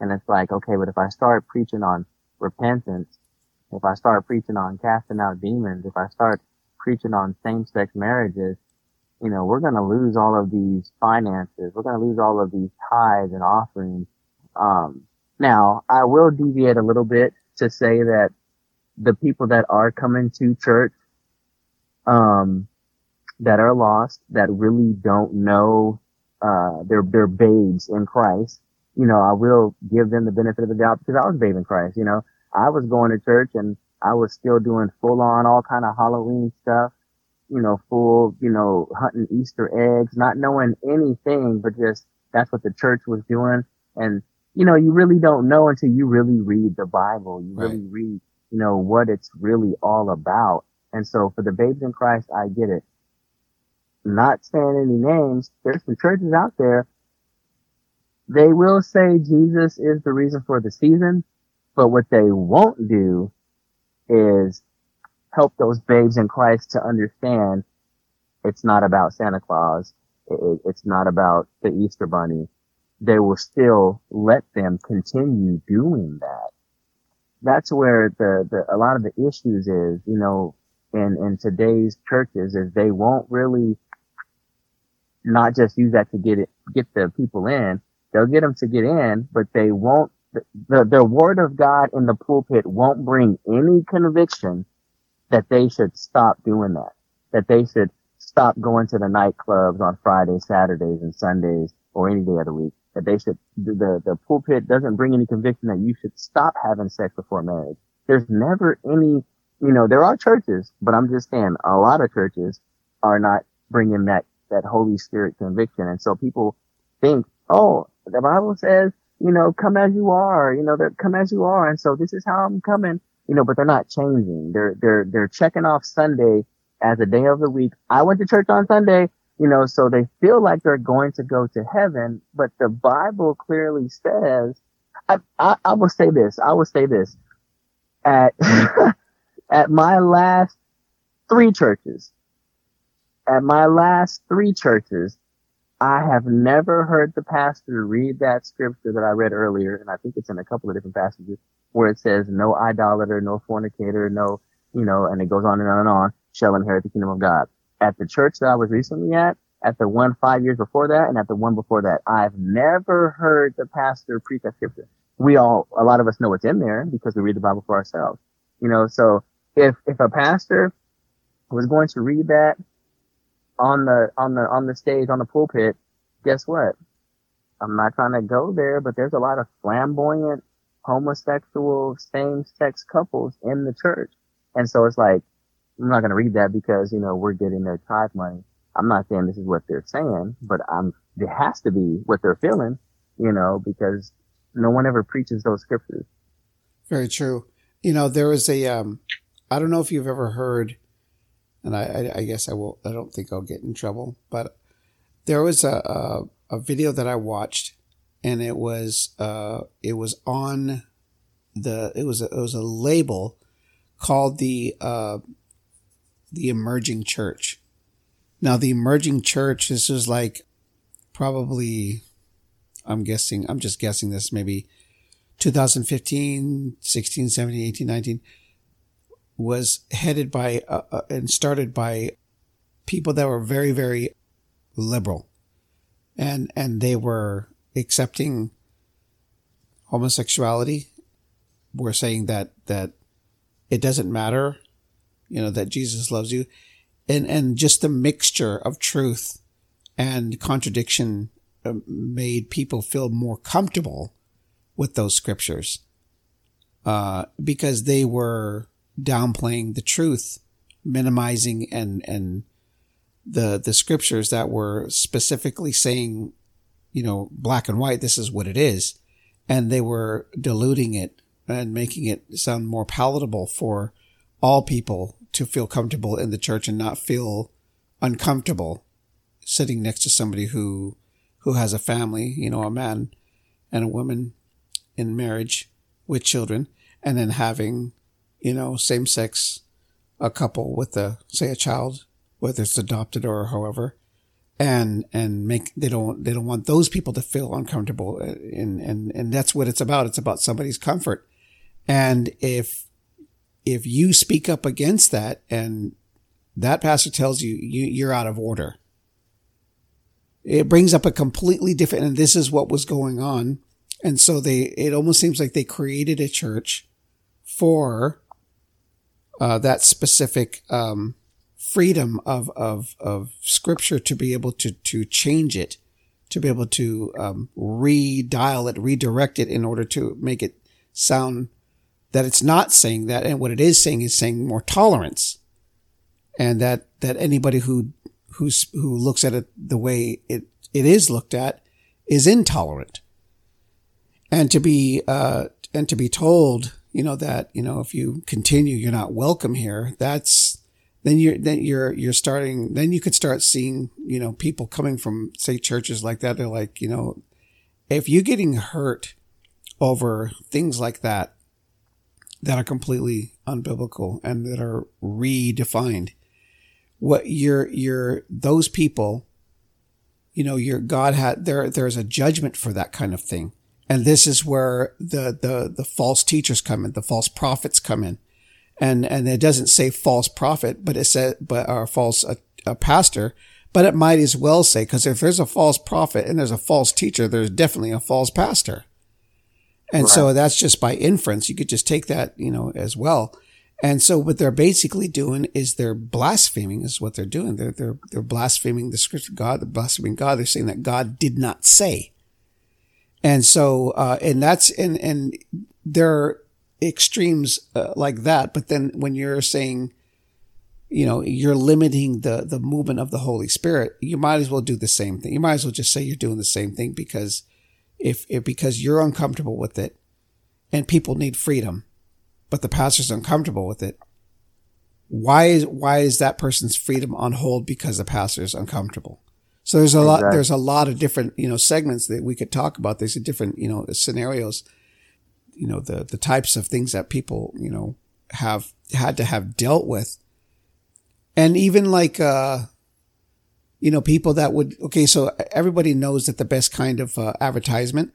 and it's like, okay, but if I start preaching on repentance, if I start preaching on casting out demons, if I start preaching on same-sex marriages, you know, we're going to lose all of these finances. We're going to lose all of these tithes and offerings. Um, now I will deviate a little bit to say that the people that are coming to church, um, that are lost, that really don't know, uh, they're, they're babes in Christ you know, I will give them the benefit of the doubt because I was bathing Christ, you know, I was going to church and I was still doing full on all kind of Halloween stuff, you know, full, you know, hunting Easter eggs, not knowing anything, but just that's what the church was doing. And, you know, you really don't know until you really read the Bible. You really read, you know, what it's really all about. And so for the babes in Christ, I get it. Not saying any names, there's some churches out there they will say Jesus is the reason for the season, but what they won't do is help those babes in Christ to understand it's not about Santa Claus. It, it's not about the Easter bunny. They will still let them continue doing that. That's where the, the, a lot of the issues is, you know, in, in today's churches is they won't really not just use that to get it, get the people in, They'll get them to get in, but they won't, the, the word of God in the pulpit won't bring any conviction that they should stop doing that, that they should stop going to the nightclubs on Fridays, Saturdays, and Sundays, or any day of the week. That they should, the, the pulpit doesn't bring any conviction that you should stop having sex before marriage. There's never any, you know, there are churches, but I'm just saying a lot of churches are not bringing that, that Holy Spirit conviction. And so people think, oh, the Bible says, you know, come as you are, you know, come as you are. And so this is how I'm coming, you know, but they're not changing. They're, they're, they're checking off Sunday as a day of the week. I went to church on Sunday, You know, so they feel like they're going to go to heaven, but the Bible clearly says, I, I, I will say this, I will say this. At, at my last three churches, at my last three churches, I have never heard the pastor read that scripture that I read earlier, and I think it's in a couple of different passages where it says, no idolater, no fornicator, no, you know, and it goes on and on and on, shall inherit the kingdom of God. At the church that I was recently at, at the one five years before that, and at the one before that, I've never heard the pastor preach that scripture. We all, a lot of us know what's in there because we read the Bible for ourselves. You know, so if, if a pastor was going to read that on the on the on the stage on the pulpit, guess what? I'm not trying to go there, but there's a lot of flamboyant homosexual same-sex couples in the church, and so it's like I'm not going to read that because you know we're getting their tithe money. I'm not saying this is what they're saying, but I'm it has to be what they're feeling, you know, because no one ever preaches those scriptures. Very true. You know, there was a um, I don't know if you've ever heard and I, I, I, guess I will. I don't think I'll get in trouble, but there was a, a, a video that I watched, and it was uh, it was on the it was a, it was a label called the uh, the emerging church. Now the emerging church, this was like probably, I'm guessing, I'm just guessing this maybe 2015, 16, 17, 18, 19 was headed by uh, uh, and started by people that were very very liberal. And and they were accepting homosexuality. Were saying that that it doesn't matter you know that Jesus loves you. And and just the mixture of truth and contradiction uh, made people feel more comfortable with those scriptures. Uh, because they were downplaying the truth, minimizing and, and the, the scriptures that were specifically saying, you know, black and white, this is what it is. And they were diluting it and making it sound more palatable for all people to feel comfortable in the church and not feel uncomfortable sitting next to somebody who, who has a family, you know, a man and a woman in marriage with children and then having you know, same sex, a couple with a, say a child, whether it's adopted or however, and, and make, they don't, they don't want those people to feel uncomfortable. Uh, and, and, and that's what it's about. It's about somebody's comfort. And if, if you speak up against that and that pastor tells you, you you're out of order, it brings up a completely different, and this is what was going on. And so they, it almost seems like they created a church for uh, that specific um, freedom of, of of scripture to be able to to change it, to be able to um, redial it, redirect it in order to make it sound that it's not saying that, and what it is saying is saying more tolerance, and that that anybody who who's who looks at it the way it it is looked at is intolerant, and to be uh, and to be told you know, that, you know, if you continue, you're not welcome here. That's, then you're, then you're, you're starting, then you could start seeing, you know, people coming from, say, churches like that. They're like, you know, if you're getting hurt over things like that, that are completely unbiblical and that are redefined, what you're, you're, those people, you know, your God had, there, there's a judgment for that kind of thing. And this is where the, the, the false teachers come in, the false prophets come in. And, and it doesn't say false prophet, but it said, but, or false a, a pastor, but it might as well say, cause if there's a false prophet and there's a false teacher, there's definitely a false pastor. And right. so that's just by inference. You could just take that, you know, as well. And so what they're basically doing is they're blaspheming is what they're doing. They're, they're, they're blaspheming the scripture God, they're blaspheming God. They're saying that God did not say. And so, uh, and that's, and, and there are extremes uh, like that. But then when you're saying, you know, you're limiting the, the movement of the Holy Spirit, you might as well do the same thing. You might as well just say you're doing the same thing because if, if because you're uncomfortable with it and people need freedom, but the pastor's uncomfortable with it, why is, why is that person's freedom on hold because the pastor is uncomfortable? So there's a exactly. lot, there's a lot of different, you know, segments that we could talk about. There's a different, you know, scenarios, you know, the, the types of things that people, you know, have had to have dealt with. And even like, uh, you know, people that would, okay, so everybody knows that the best kind of uh, advertisement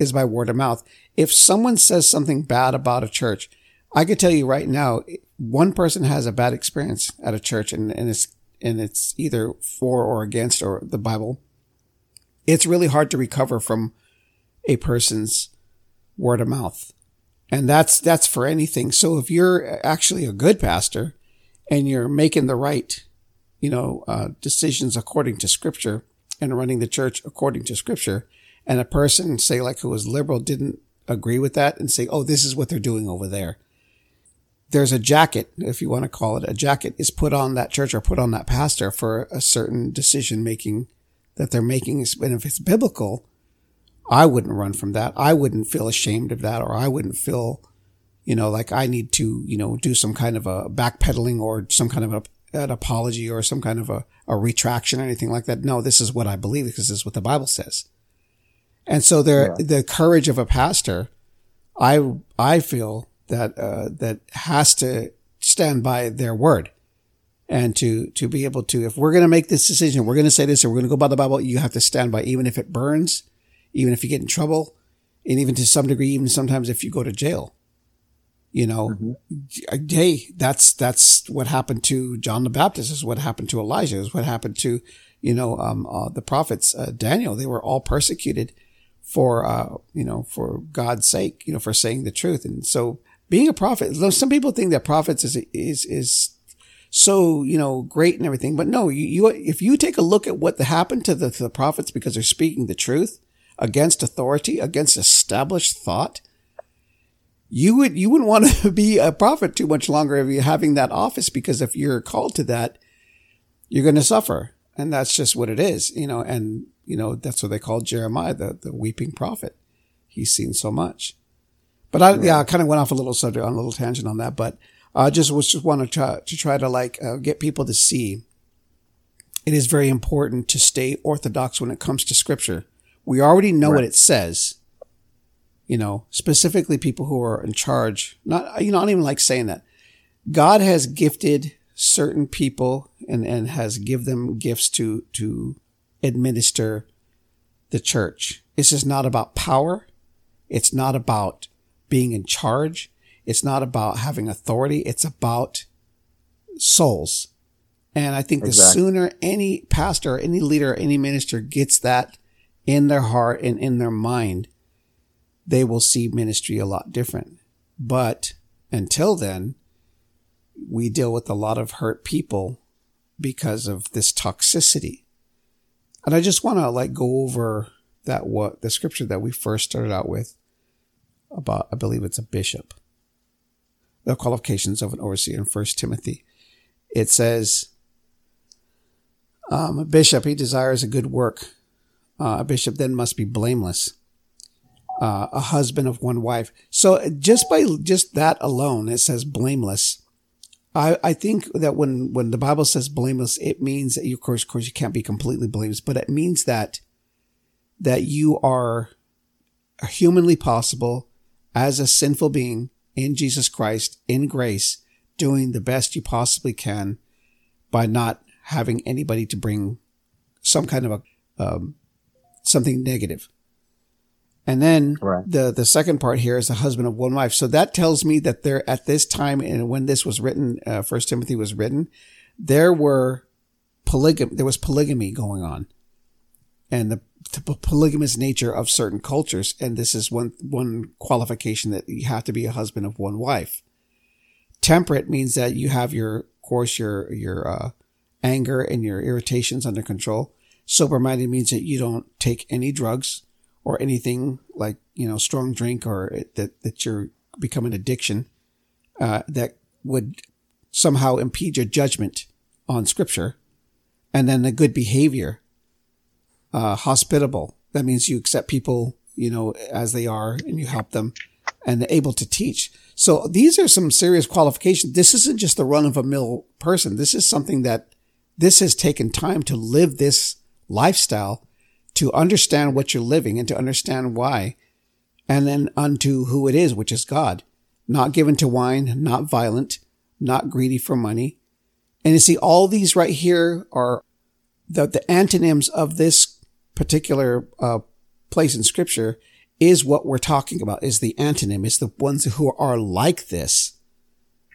is by word of mouth. If someone says something bad about a church, I could tell you right now, one person has a bad experience at a church and, and it's, and it's either for or against or the Bible. It's really hard to recover from a person's word of mouth. And that's, that's for anything. So if you're actually a good pastor and you're making the right you know, uh, decisions according to scripture and running the church according to scripture. And a person, say like who was liberal, didn't agree with that and say, oh, this is what they're doing over there. There's a jacket, if you want to call it a jacket, is put on that church or put on that pastor for a certain decision making that they're making. And if it's biblical, I wouldn't run from that. I wouldn't feel ashamed of that or I wouldn't feel, you know, like I need to, you know, do some kind of a backpedaling or some kind of a an apology or some kind of a, a retraction or anything like that. No, this is what I believe because this is what the Bible says. And so there, yeah. the courage of a pastor, I, I feel that, uh, that has to stand by their word and to, to be able to, if we're going to make this decision, we're going to say this or we're going to go by the Bible, you have to stand by, even if it burns, even if you get in trouble, and even to some degree, even sometimes if you go to jail. You know, mm-hmm. hey, that's, that's what happened to John the Baptist is what happened to Elijah is what happened to, you know, um, uh, the prophets, uh, Daniel, they were all persecuted for, uh, you know, for God's sake, you know, for saying the truth. And so being a prophet, though some people think that prophets is, is, is so, you know, great and everything. But no, you, you if you take a look at what happened to the, to the prophets because they're speaking the truth against authority, against established thought, you would you wouldn't want to be a prophet too much longer if you're having that office because if you're called to that, you're going to suffer, and that's just what it is, you know. And you know that's what they called Jeremiah, the the weeping prophet. He's seen so much, but I yeah, yeah I kind of went off a little subject on a little tangent on that, but I just was just want to try to try to like uh, get people to see. It is very important to stay orthodox when it comes to scripture. We already know right. what it says you know, specifically people who are in charge. Not, you know, I don't even like saying that. God has gifted certain people and, and has give them gifts to, to administer the church. It's just not about power. It's not about being in charge. It's not about having authority. It's about souls. And I think exactly. the sooner any pastor, any leader, any minister gets that in their heart and in their mind, they will see ministry a lot different. But until then, we deal with a lot of hurt people because of this toxicity. And I just want to like go over that what the scripture that we first started out with about I believe it's a bishop. The qualifications of an overseer in First Timothy. It says um, a bishop he desires a good work. Uh, a bishop then must be blameless, uh, a husband of one wife. So just by just that alone, it says blameless. I, I think that when, when the Bible says blameless, it means that you, of course, of course, you can't be completely blameless, but it means that, that you are humanly possible as a sinful being in Jesus Christ in grace, doing the best you possibly can by not having anybody to bring some kind of a, um, something negative and then right. the, the second part here is the husband of one wife. So that tells me that there at this time and when this was written, uh, First Timothy was written, there were polygamy, there was polygamy going on and the, the polygamous nature of certain cultures. And this is one, one qualification that you have to be a husband of one wife. Temperate means that you have your, of course, your, your, uh, anger and your irritations under control. Sober minded means that you don't take any drugs or anything like, you know, strong drink or that, that you're become an addiction, uh, that would somehow impede your judgment on scripture. And then the good behavior, uh, hospitable. That means you accept people, you know, as they are and you help them and able to teach. So these are some serious qualifications. This isn't just the run of a mill person. This is something that this has taken time to live this lifestyle to understand what you're living and to understand why. And then unto who it is, which is God. Not given to wine, not violent, not greedy for money. And you see, all these right here are the, the antonyms of this particular uh, place in scripture is what we're talking about, is the antonym, is the ones who are like this.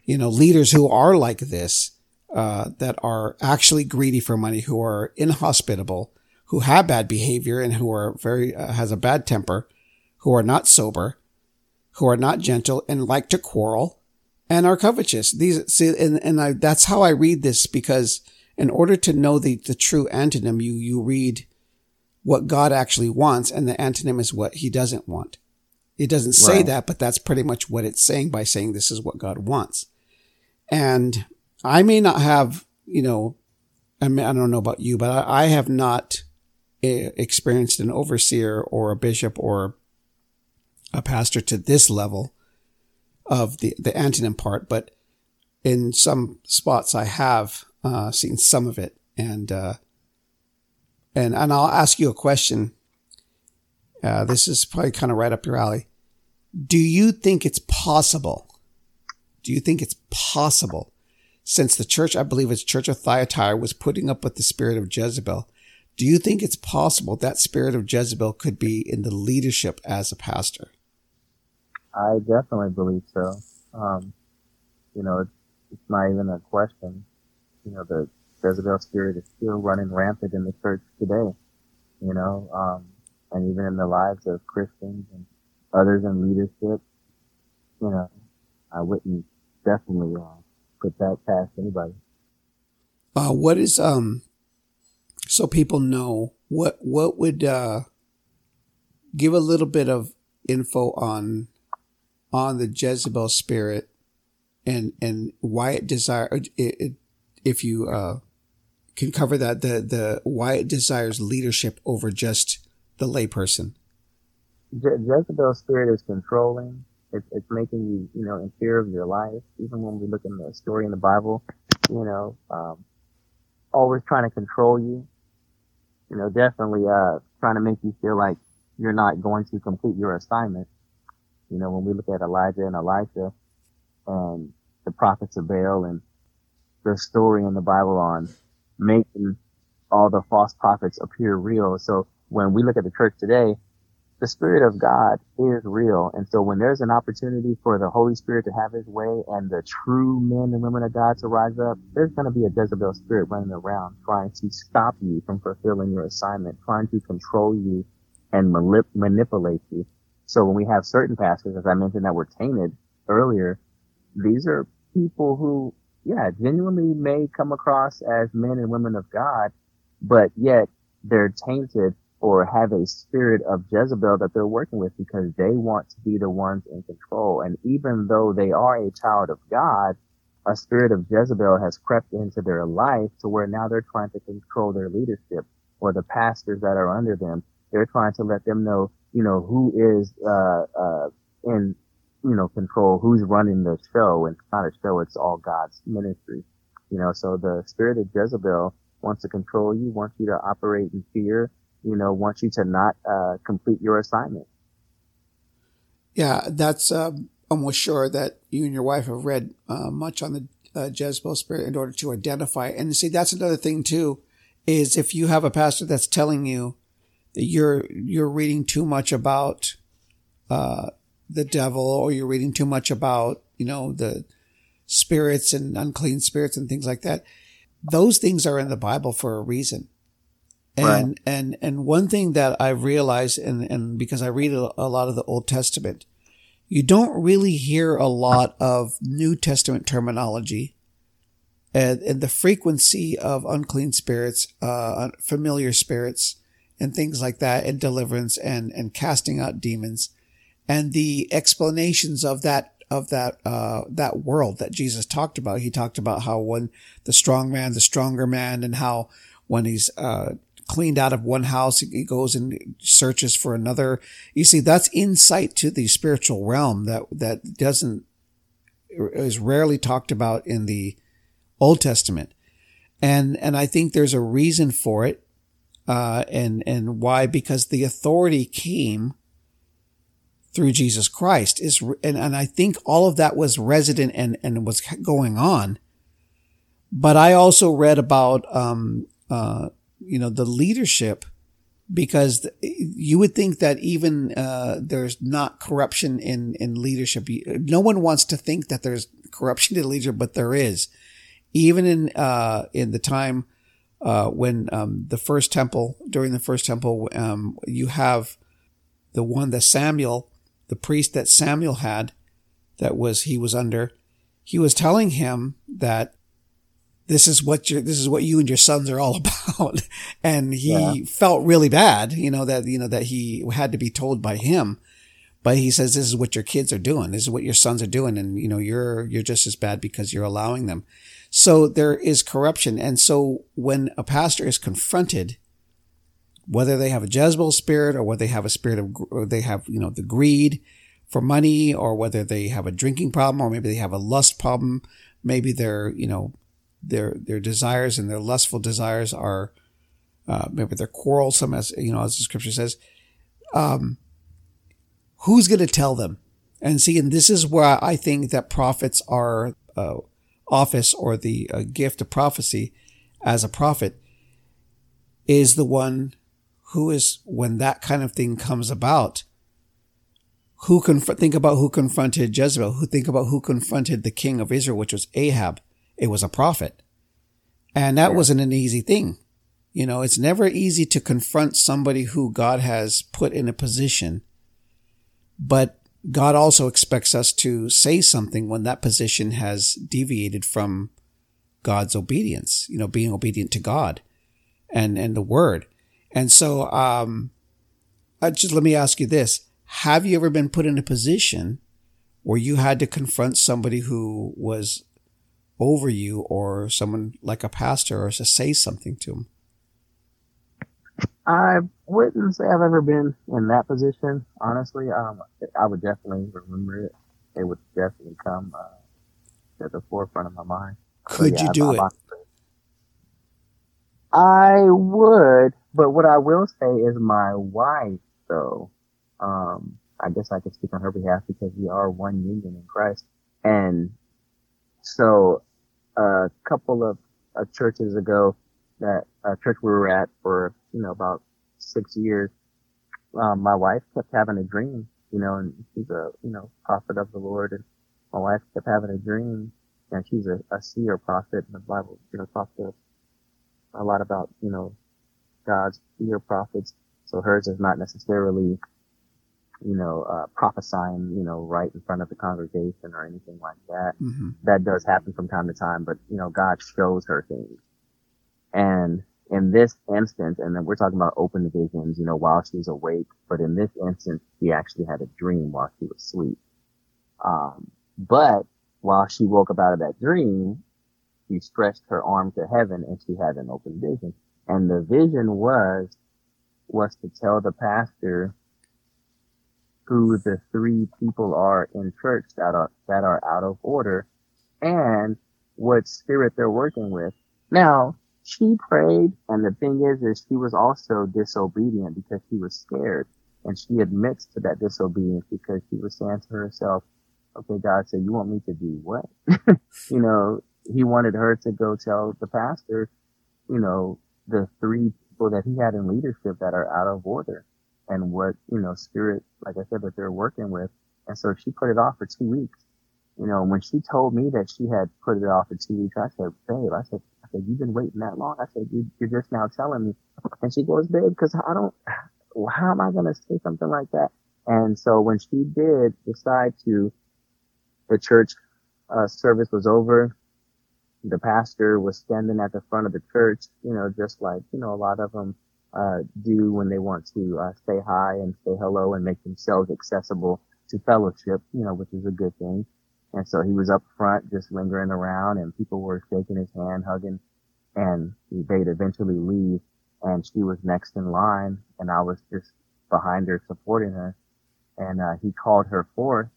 You know, leaders who are like this, uh, that are actually greedy for money, who are inhospitable, who have bad behavior and who are very, uh, has a bad temper, who are not sober, who are not gentle and like to quarrel and are covetous. These, see, and, and I, that's how I read this because in order to know the, the true antonym, you, you read what God actually wants and the antonym is what he doesn't want. It doesn't say right. that, but that's pretty much what it's saying by saying this is what God wants. And I may not have, you know, I, mean, I don't know about you, but I, I have not eh, experienced an overseer or a bishop or a pastor to this level of the, the antonym part, but in some spots I have uh, seen some of it. And, uh, and, and I'll ask you a question. Uh, this is probably kind of right up your alley. Do you think it's possible? Do you think it's possible since the church, I believe it's Church of Thyatira was putting up with the spirit of Jezebel? Do you think it's possible that spirit of Jezebel could be in the leadership as a pastor? I definitely believe so. Um, you know, it's, it's not even a question. You know, the Jezebel spirit is still running rampant in the church today. You know, um, and even in the lives of Christians and others in leadership. You know, I wouldn't definitely uh, put that past anybody. Uh, what is um, so people know what what would uh, give a little bit of info on on the Jezebel spirit and and why it desire it, it, if you uh, can cover that the the why it desires leadership over just the layperson. Je- Jezebel's spirit is controlling. It's, it's making you, you know, in fear of your life. Even when we look in the story in the Bible, you know, um, always trying to control you. You know, definitely, uh, trying to make you feel like you're not going to complete your assignment. You know, when we look at Elijah and Elisha and the prophets of Baal and the story in the Bible on making all the false prophets appear real. So when we look at the church today, the Spirit of God is real. And so when there's an opportunity for the Holy Spirit to have his way and the true men and women of God to rise up, there's going to be a Jezebel spirit running around trying to stop you from fulfilling your assignment, trying to control you and manip- manipulate you. So when we have certain pastors, as I mentioned, that were tainted earlier, these are people who, yeah, genuinely may come across as men and women of God, but yet they're tainted or have a spirit of Jezebel that they're working with because they want to be the ones in control. And even though they are a child of God, a spirit of Jezebel has crept into their life to where now they're trying to control their leadership or the pastors that are under them. They're trying to let them know you know, who is, uh, uh, in, you know, control, who's running the show. And it's not a show, it's all God's ministry. You know, so the spirit of Jezebel wants to control you, wants you to operate in fear, you know, wants you to not, uh, complete your assignment. Yeah, that's, uh, almost sure that you and your wife have read, uh, much on the, uh, Jezebel spirit in order to identify. And see, that's another thing too, is if you have a pastor that's telling you, that you're you're reading too much about uh, the devil, or you're reading too much about you know the spirits and unclean spirits and things like that. Those things are in the Bible for a reason. And, right. and, and one thing that I've realized, and, and because I read a, a lot of the Old Testament, you don't really hear a lot of New Testament terminology and, and the frequency of unclean spirits, uh, familiar spirits, and things like that and deliverance and, and casting out demons and the explanations of that of that uh, that world that Jesus talked about. He talked about how when the strong man, the stronger man, and how when he's uh, cleaned out of one house, he goes and searches for another. You see, that's insight to the spiritual realm that that doesn't is rarely talked about in the Old Testament, and and I think there's a reason for it Uh, and, and why? Because the authority came through Jesus Christ is, and, and I think all of that was resident and, and was going on. But I also read about, um, uh, you know, the leadership because you would think that even, uh, there's not corruption in, in leadership. No one wants to think that there's corruption in leadership, but there is. Even in, uh, in the time, uh, when, um, the first temple, during the first temple, um, you have the one that Samuel, the priest that Samuel had, that was he was under, he was telling him that this is what you this is what you and your sons are all about, and he yeah. felt really bad, you know that you know that he had to be told by him, but he says this is what your kids are doing, this is what your sons are doing, and you know you're you're just as bad because you're allowing them. So there is corruption, and so when a pastor is confronted whether they have a Jezebel spirit or whether they have a spirit of, or they have, you know, the greed for money or whether they have a drinking problem or maybe they have a lust problem. Maybe their, you know, their, their desires and their lustful desires are, uh, maybe they're quarrelsome as, you know, as the scripture says. Um, who's going to tell them? And see, and this is where I think that prophets are, uh, office or the uh, gift of prophecy as a prophet is the one who is, when that kind of thing comes about, who conf- think about who confronted Jezebel, who think about who confronted the king of Israel, which was Ahab. It was a prophet. And that yeah. wasn't an easy thing. You know, it's never easy to confront somebody who God has put in a position, but God also expects us to say something when that position has deviated from God's obedience, you know, being obedient to God and, and the word. And so, um, just let me ask you this. Have you ever been put in a position where you had to confront somebody who was over you or someone like a pastor or to say something to them? I wouldn't say I've ever been in that position. Honestly, um, I would definitely remember it. It would definitely come uh, at the forefront of my mind. Could yeah, you do I, it? I would, but what I will say is my wife, though, um, I guess I could speak on her behalf because we are one union in Christ. And so a couple of uh, churches ago, that uh, church we were at for, you know, about six years, um, my wife kept having a dream, you know, and she's a, you know, prophet of the Lord. And my wife kept having a dream and she's a, a seer prophet in the Bible, you know, talks to a lot about, you know, God's seer prophets. So hers is not necessarily, you know, uh, prophesying, you know, right in front of the congregation or anything like that. Mm-hmm. That does happen from time to time, but, you know, God shows her things. And in this instance, and then we're talking about open visions, you know, while she's awake, but in this instance, she actually had a dream while she was asleep. Um, but while she woke up out of that dream, she stretched her arm to heaven and she had an open vision. And the vision was, was to tell the pastor who the three people are in church that are, that are out of order and what spirit they're working with. Now, she prayed and the thing is, is she was also disobedient because she was scared and she admits to that disobedience because she was saying to herself, okay, God said, you want me to do what? you know, he wanted her to go tell the pastor, you know, the three people that he had in leadership that are out of order and what, you know, spirit, like I said, that they're working with. And so she put it off for two weeks. You know, when she told me that she had put it off for two weeks, I said, babe, I said, I said, you've been waiting that long. I said, you, you're just now telling me. And she goes, babe, cause I don't, how am I going to say something like that? And so when she did decide to, the church uh, service was over the pastor was standing at the front of the church, you know, just like, you know, a lot of them, uh, do when they want to, uh, say hi and say hello and make themselves accessible to fellowship, you know, which is a good thing. And so he was up front just lingering around and people were shaking his hand, hugging, and they'd eventually leave. And she was next in line and I was just behind her supporting her. And, uh, he called her forth.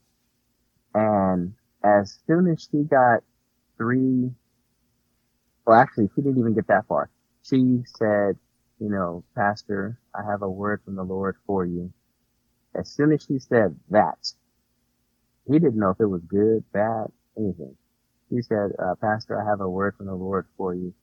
And as soon as she got three well, actually, she didn't even get that far. She said, you know, Pastor, I have a word from the Lord for you. As soon as she said that, he didn't know if it was good, bad, anything. He said, uh, Pastor, I have a word from the Lord for you.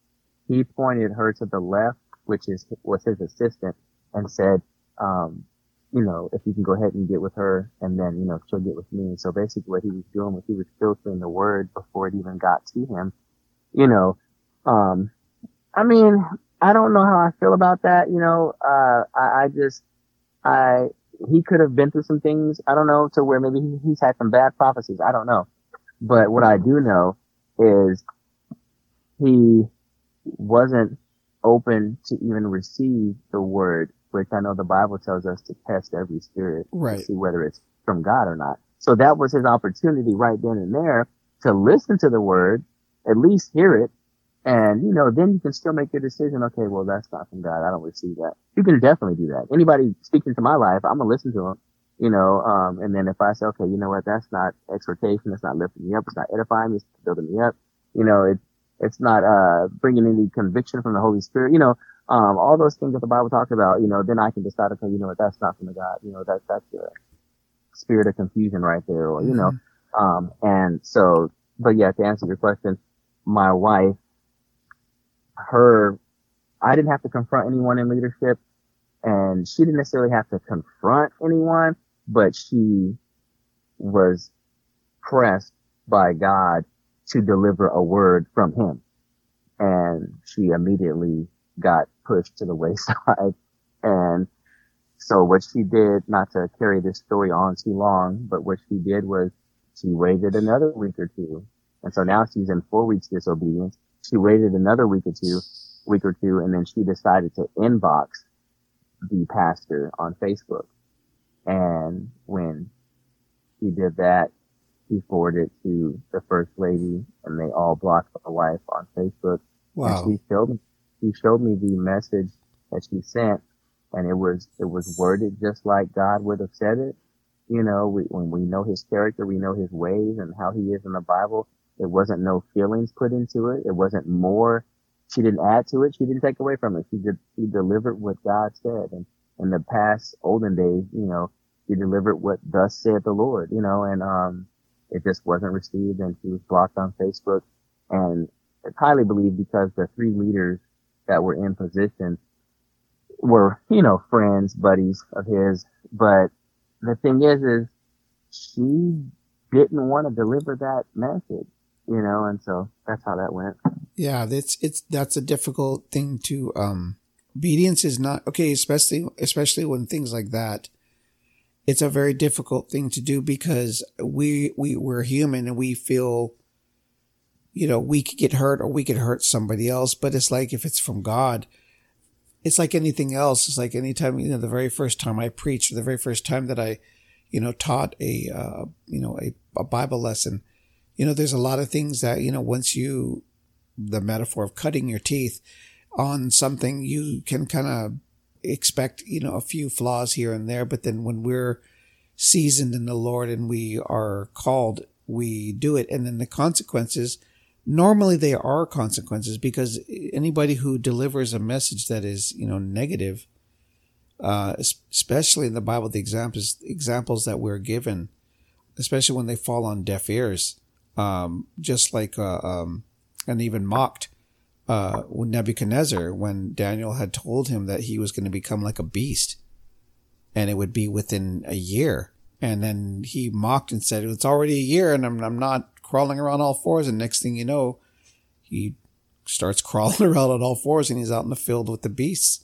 He pointed her to the left, which is, was his assistant and said, um, you know, if you can go ahead and get with her and then, you know, she'll get with me. So basically what he was doing was he was filtering the word before it even got to him. You know, um, I mean, I don't know how I feel about that. You know, uh, I, I just, I, he could have been through some things. I don't know to where maybe he's had some bad prophecies. I don't know. But what I do know is he wasn't open to even receive the word which I know the Bible tells us to test every spirit right. to see whether it's from God or not. So that was his opportunity right then and there to listen to the word, at least hear it. And, you know, then you can still make your decision. Okay, well, that's not from God. I don't receive that. You can definitely do that. Anybody speaking to my life, I'm going to listen to them, you know, um, and then if I say, okay, you know what, that's not exhortation. It's not lifting me up. It's not edifying me. It's building me up. You know, it, it's not, uh, bringing any conviction from the Holy Spirit. You know, um, all those things that the Bible talks about, you know, then I can decide, okay, you know what, that's not from the God, you know, that, that's a spirit of confusion right there, or, you mm-hmm. know, um, and so, but yeah, to answer your question, my wife, her, I didn't have to confront anyone in leadership and she didn't necessarily have to confront anyone, but she was pressed by God to deliver a word from him. And she immediately got pushed to the wayside. And so what she did, not to carry this story on too long, but what she did was she waited another week or two. And so now she's in four weeks disobedience. She waited another week or two, week or two, and then she decided to inbox the pastor on Facebook. And when she did that, he forwarded to the first lady and they all blocked the wife on Facebook. Wow. And she showed me he showed me the message that she sent and it was, it was worded just like God would have said it. You know, we, when we know his character, we know his ways and how he is in the Bible. It wasn't no feelings put into it. It wasn't more. She didn't add to it. She didn't take away from it. She did, she delivered what God said. And in the past olden days, you know, she delivered what thus said the Lord, you know, and, um, it just wasn't received and she was blocked on Facebook. And it's highly believed because the three leaders that were in position were, you know, friends, buddies of his. But the thing is, is she didn't want to deliver that message, you know, and so that's how that went. Yeah, that's it's that's a difficult thing to um obedience is not okay, especially especially when things like that. It's a very difficult thing to do because we we we're human and we feel you know, we could get hurt or we could hurt somebody else. But it's like if it's from God, it's like anything else. It's like anytime, you know, the very first time I preached, the very first time that I, you know, taught a, uh, you know, a, a Bible lesson, you know, there's a lot of things that, you know, once you, the metaphor of cutting your teeth on something, you can kind of expect, you know, a few flaws here and there. But then when we're seasoned in the Lord and we are called, we do it. And then the consequences, normally they are consequences because anybody who delivers a message that is, you know, negative, uh, especially in the Bible, the examples, examples that we're given, especially when they fall on deaf ears, um, just like, uh, um, and even mocked, uh, Nebuchadnezzar when Daniel had told him that he was going to become like a beast and it would be within a year. And then he mocked and said, it's already a year and I'm, I'm not crawling around all fours, and next thing you know, he starts crawling around on all fours, and he's out in the field with the beasts.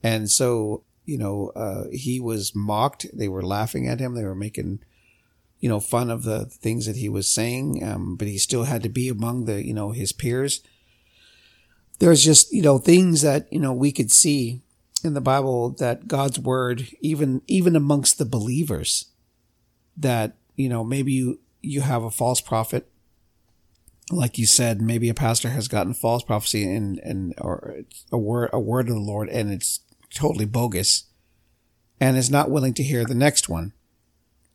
And so, you know, uh, he was mocked. They were laughing at him. They were making, you know, fun of the things that he was saying. Um, but he still had to be among the, you know, his peers. There's just, you know, things that, you know, we could see in the Bible that God's word, even, even amongst the believers, that, you know, maybe you, you have a false prophet, like you said, maybe a pastor has gotten false prophecy and, and, or a word, a word of the Lord and it's totally bogus and is not willing to hear the next one.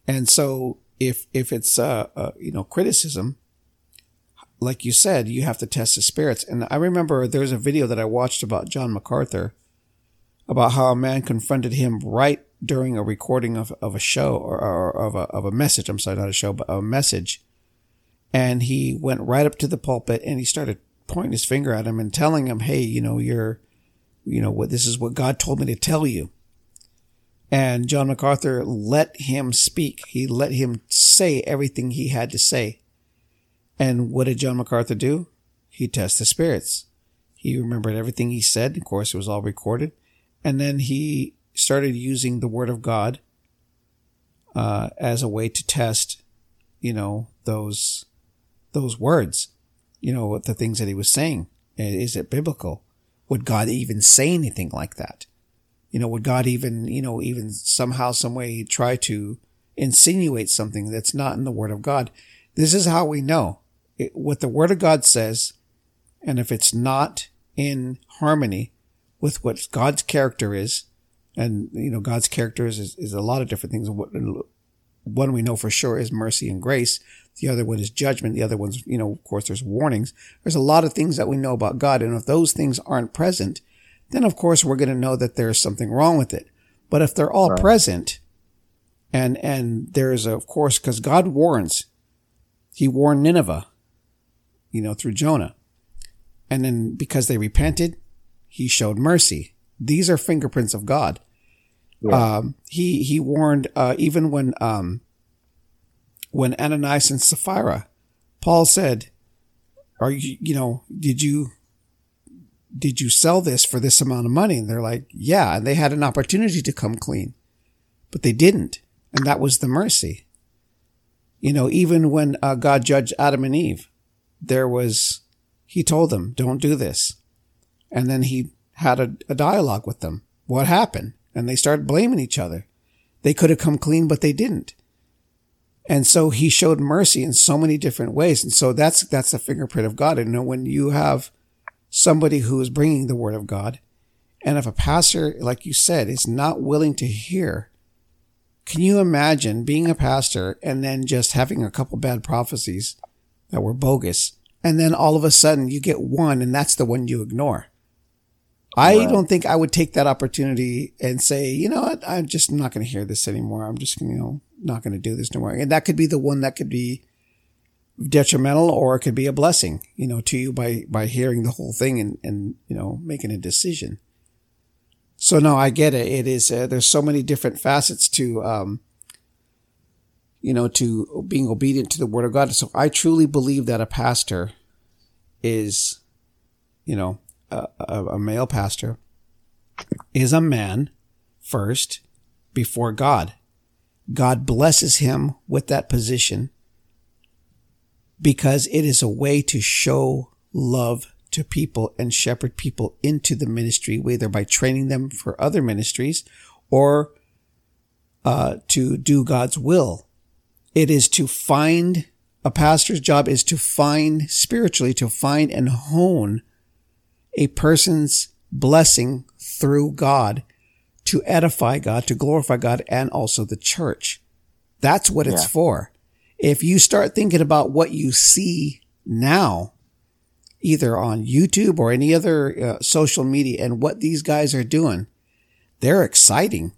And so if, if it's, uh, uh, you know, criticism, like you said, you have to test the spirits. And I remember there's a video that I watched about John MacArthur about how a man confronted him right during a recording of, of a show or, or of a, of a message. I'm sorry, not a show, but a message. And he went right up to the pulpit and he started pointing his finger at him and telling him, Hey, you know, you're, you know, what this is what God told me to tell you. And John MacArthur let him speak. He let him say everything he had to say. And what did John MacArthur do? He tested the spirits. He remembered everything he said. Of course, it was all recorded. And then he started using the word of God uh, as a way to test, you know, those those words, you know, the things that he was saying. Is it biblical? Would God even say anything like that? You know, would God even, you know, even somehow, some way try to insinuate something that's not in the Word of God? This is how we know it, what the Word of God says, and if it's not in harmony with what God's character is, and you know, God's character is, is a lot of different things. One we know for sure is mercy and grace. The other one is judgment. The other one's, you know, of course, there's warnings. There's a lot of things that we know about God, and if those things aren't present, then of course we're going to know that there's something wrong with it. But if they're all right. present, and and there's of course because God warns, He warned Nineveh, you know, through Jonah, and then because they repented, He showed mercy. These are fingerprints of God. Yeah. Um, he he warned uh, even when um, when Ananias and Sapphira, Paul said, "Are you you know did you did you sell this for this amount of money? And they're like, yeah. And they had an opportunity to come clean, but they didn't. And that was the mercy. You know, even when uh, God judged Adam and Eve, there was, he told them, don't do this. And then he had a, a dialogue with them. What happened? And they started blaming each other. They could have come clean, but they didn't. And so he showed mercy in so many different ways. And so that's, that's the fingerprint of God. And you know, when you have somebody who is bringing the word of God. And if a pastor, like you said, is not willing to hear, can you imagine being a pastor and then just having a couple bad prophecies that were bogus? And then all of a sudden you get one and that's the one you ignore. I right. don't think I would take that opportunity and say, you know what, I'm just not going to hear this anymore. I'm just, going to, you know, not going to do this no more. And that could be the one that could be detrimental or it could be a blessing, you know, to you by, by hearing the whole thing and, and, you know, making a decision. So no, I get it. It is, uh, there's so many different facets to, um, you know, to being obedient to the word of God. So I truly believe that a pastor is, you know, a, a, a male pastor is a man first before God. God blesses him with that position because it is a way to show love to people and shepherd people into the ministry, whether by training them for other ministries or uh, to do God's will. It is to find a pastor's job is to find spiritually, to find and hone a person's blessing through God to edify God, to glorify God, and also the church. That's what it's for if you start thinking about what you see now, either on YouTube or any other uh, social media and what these guys are doing, they're exciting.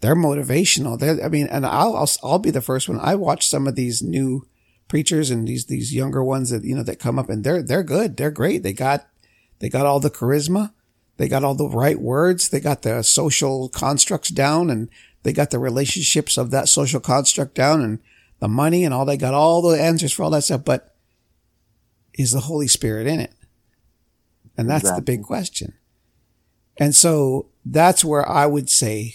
They're motivational. They're, I mean, and I'll, I'll, I'll be the first one. I watch some of these new preachers and these, these younger ones that, you know, that come up and they're, they're good. They're great. They got, they got all the charisma. They got all the right words. They got the social constructs down and they got the relationships of that social construct down. And the money and all they got all the answers for all that stuff, but is the Holy Spirit in it? And that's exactly. the big question. And so that's where I would say,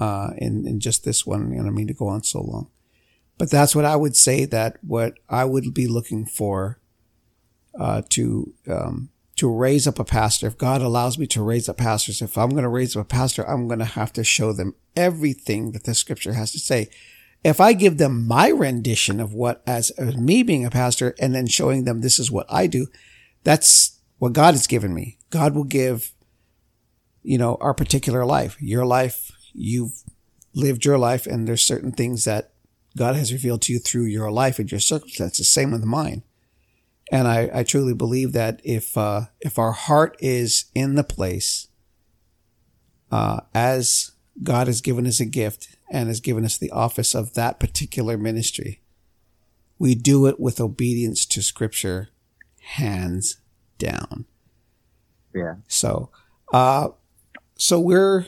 uh, in, in just this one, I don't mean to go on so long, but that's what I would say that what I would be looking for, uh, to, um, to raise up a pastor. If God allows me to raise up pastors, if I'm going to raise up a pastor, I'm going to have to show them everything that the scripture has to say if I give them my rendition of what, as, as me being a pastor and then showing them this is what I do, that's what God has given me. God will give, you know, our particular life, your life, you've lived your life and there's certain things that God has revealed to you through your life and your circumstances. Same with mine. And I, I truly believe that if, uh, if our heart is in the place uh, as God has given us a gift and has given us the office of that particular ministry, we do it with obedience to Scripture, hands down. Yeah. So, uh, so we're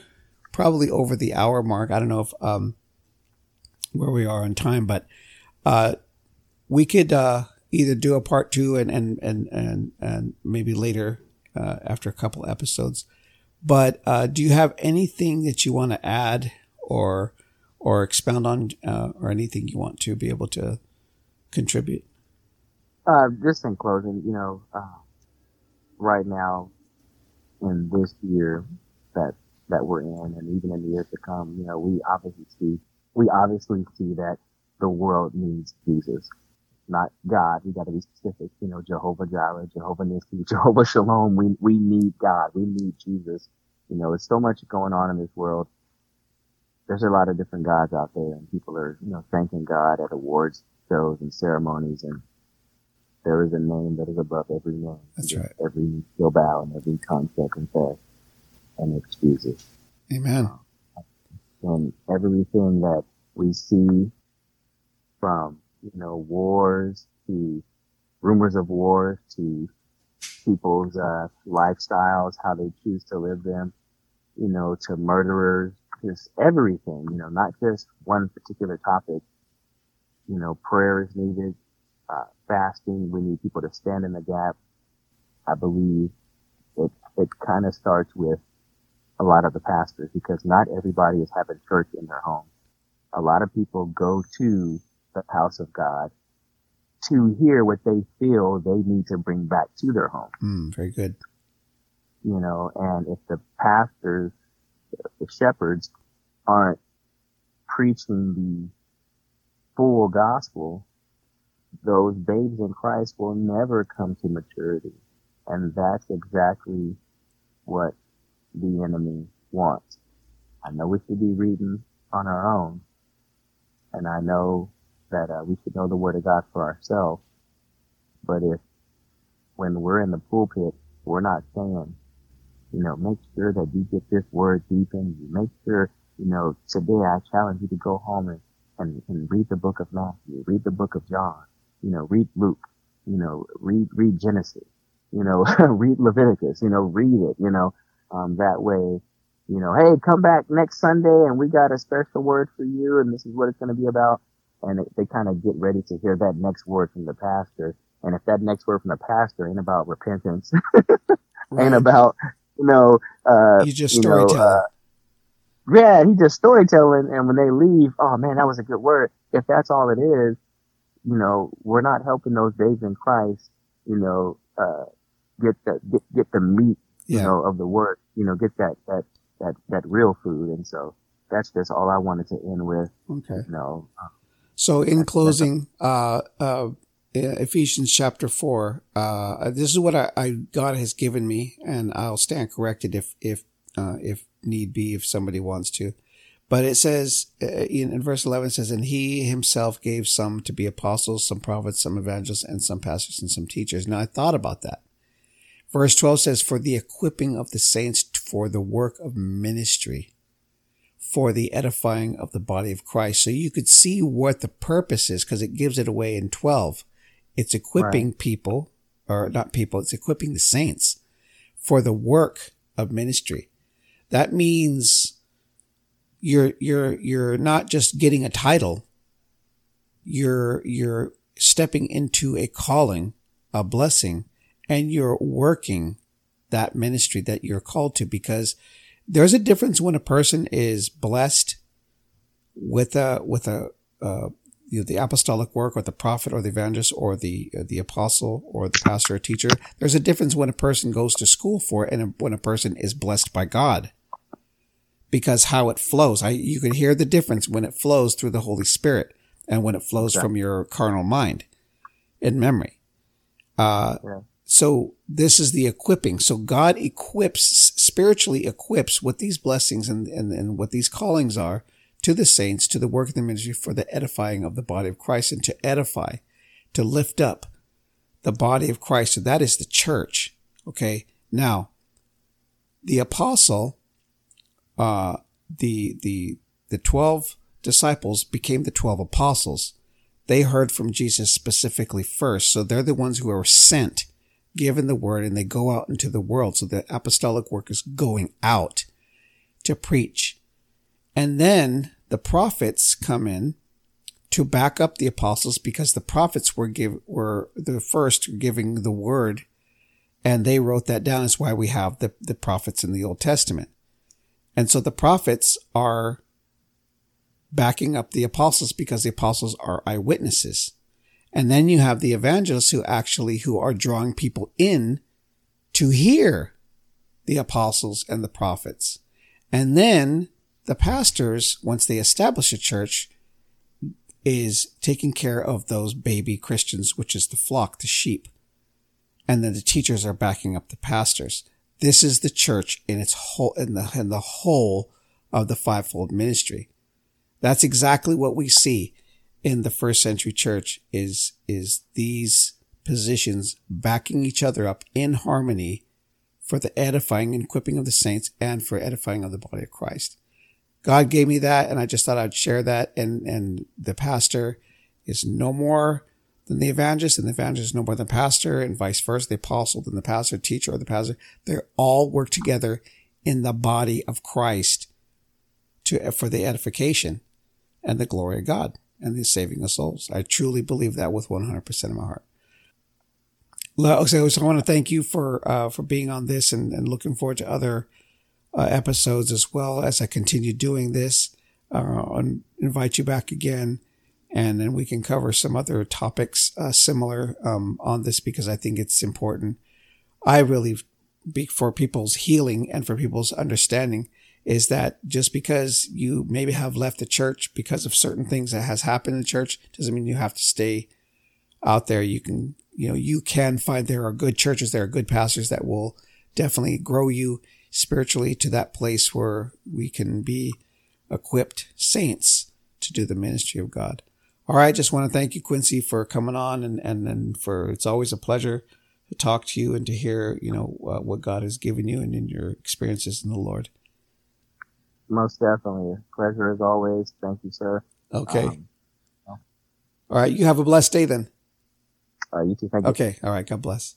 probably over the hour mark. I don't know if um, where we are on time, but uh, we could uh, either do a part two and and and and, and maybe later uh, after a couple episodes. But uh, do you have anything that you want to add or or expound on, uh, or anything you want to be able to contribute? Uh, just in closing, you know, uh, right now in this year that that we're in, and even in the years to come, you know, we obviously see we obviously see that the world needs Jesus, not God. We got to be specific. You know, Jehovah Jireh, Jehovah Nissi, Jehovah Shalom. We we need God. We need Jesus. You know, there's so much going on in this world. There's a lot of different gods out there, and people are you know thanking God at awards shows and ceremonies, and there is a name that is above every name. That's right. Every knee shall bow and every tongue shall confess and excuse it. Amen. And everything that we see from, you know, wars to rumors of wars to people's uh, lifestyles, how they choose to live them, you know, to murderers, everything, you know, not just one particular topic. You know, prayer is needed, uh, fasting. We need people to stand in the gap. I believe it, it kind of starts with a lot of the pastors because not everybody is having church in their home. A lot of people go to the house of God to hear what they feel they need to bring back to their home. Mm, very good. You know, and if the pastors, the shepherds aren't preaching the full gospel, those babes in Christ will never come to maturity. And that's exactly what the enemy wants. I know we should be reading on our own. And I know that uh, we should know the word of God for ourselves. But if when we're in the pulpit, we're not saying, you know, make sure that you get this word deep in you. Make sure, you know, today I challenge you to go home and, and, and read the book of Matthew, read the book of John, you know, read Luke, you know, read, read Genesis, you know, read Leviticus, you know, read it, you know, um, that way, you know, hey, come back next Sunday and we got a special word for you and this is what it's going to be about. And it, they kind of get ready to hear that next word from the pastor. And if that next word from the pastor ain't about repentance, right. ain't about, you know, uh, you just storytelling. Know, uh, yeah, he just storytelling. And when they leave, oh man, that was a good word. If that's all it is, you know, we're not helping those babes in Christ, you know, uh, get the, get, get the meat, yeah. you know, of the word, you know, get that, that, that, that real food. And so that's just all I wanted to end with. Okay. You know, so in closing, uh, uh, Ephesians chapter four, uh, this is what I, I, God has given me and I'll stand corrected if, if, uh, if need be, if somebody wants to. But it says uh, in, in, verse 11 it says, and he himself gave some to be apostles, some prophets, some evangelists, and some pastors and some teachers. Now I thought about that. Verse 12 says, for the equipping of the saints for the work of ministry, for the edifying of the body of Christ. So you could see what the purpose is because it gives it away in 12. It's equipping right. people, or not people, it's equipping the saints for the work of ministry. That means you're you're you're not just getting a title you're you're stepping into a calling a blessing and you're working that ministry that you're called to because there's a difference when a person is blessed with a with a uh, you know, the apostolic work or the prophet or the evangelist or the uh, the apostle or the pastor or teacher there's a difference when a person goes to school for it and when a person is blessed by God because how it flows. I, you can hear the difference when it flows through the Holy Spirit and when it flows from your carnal mind and memory. Uh, yeah. So this is the equipping. So God equips, spiritually equips what these blessings and, and, and what these callings are to the saints, to the work of the ministry for the edifying of the body of Christ and to edify, to lift up the body of Christ. So that is the church. Okay. Now, the apostle uh, the the the twelve disciples became the twelve apostles. They heard from Jesus specifically first, so they're the ones who are sent, given the word, and they go out into the world. So the apostolic work is going out to preach, and then the prophets come in to back up the apostles because the prophets were give were the first giving the word and they wrote that down is why we have the, the prophets in the Old Testament. And so the prophets are backing up the apostles because the apostles are eyewitnesses. And then you have the evangelists who actually, who are drawing people in to hear the apostles and the prophets. And then the pastors, once they establish a church, is taking care of those baby Christians, which is the flock, the sheep. And then the teachers are backing up the pastors. This is the church in its whole, in the, in the whole of the fivefold ministry. That's exactly what we see in the first century church is, is these positions backing each other up in harmony for the edifying and equipping of the saints and for edifying of the body of Christ. God gave me that and I just thought I'd share that. And, and the pastor is no more than the evangelist and the evangelist is no more than the pastor and vice versa. The apostle than the pastor, teacher or the pastor. They all work together in the body of Christ to, for the edification and the glory of God and the saving of souls. I truly believe that with 100% of my heart. So I want to thank you for, uh, for being on this and, and looking forward to other uh, episodes as well as I continue doing this. Uh, and invite you back again, and then we can cover some other topics uh, similar um, on this because I think it's important. I really, be for people's healing and for people's understanding, is that just because you maybe have left the church because of certain things that has happened in the church doesn't mean you have to stay out there. You can, you know, you can find there are good churches, there are good pastors that will definitely grow you spiritually to that place where we can be equipped saints to do the ministry of God. All right. Just want to thank you, Quincy, for coming on and, and, and for, it's always a pleasure to talk to you and to hear, you know, uh, what God has given you and in your experiences in the Lord. Most definitely. Pleasure as always. Thank you, sir. Okay. Um, All right. You have a blessed day then. All right. You too. Thank you. Okay. All right. God bless.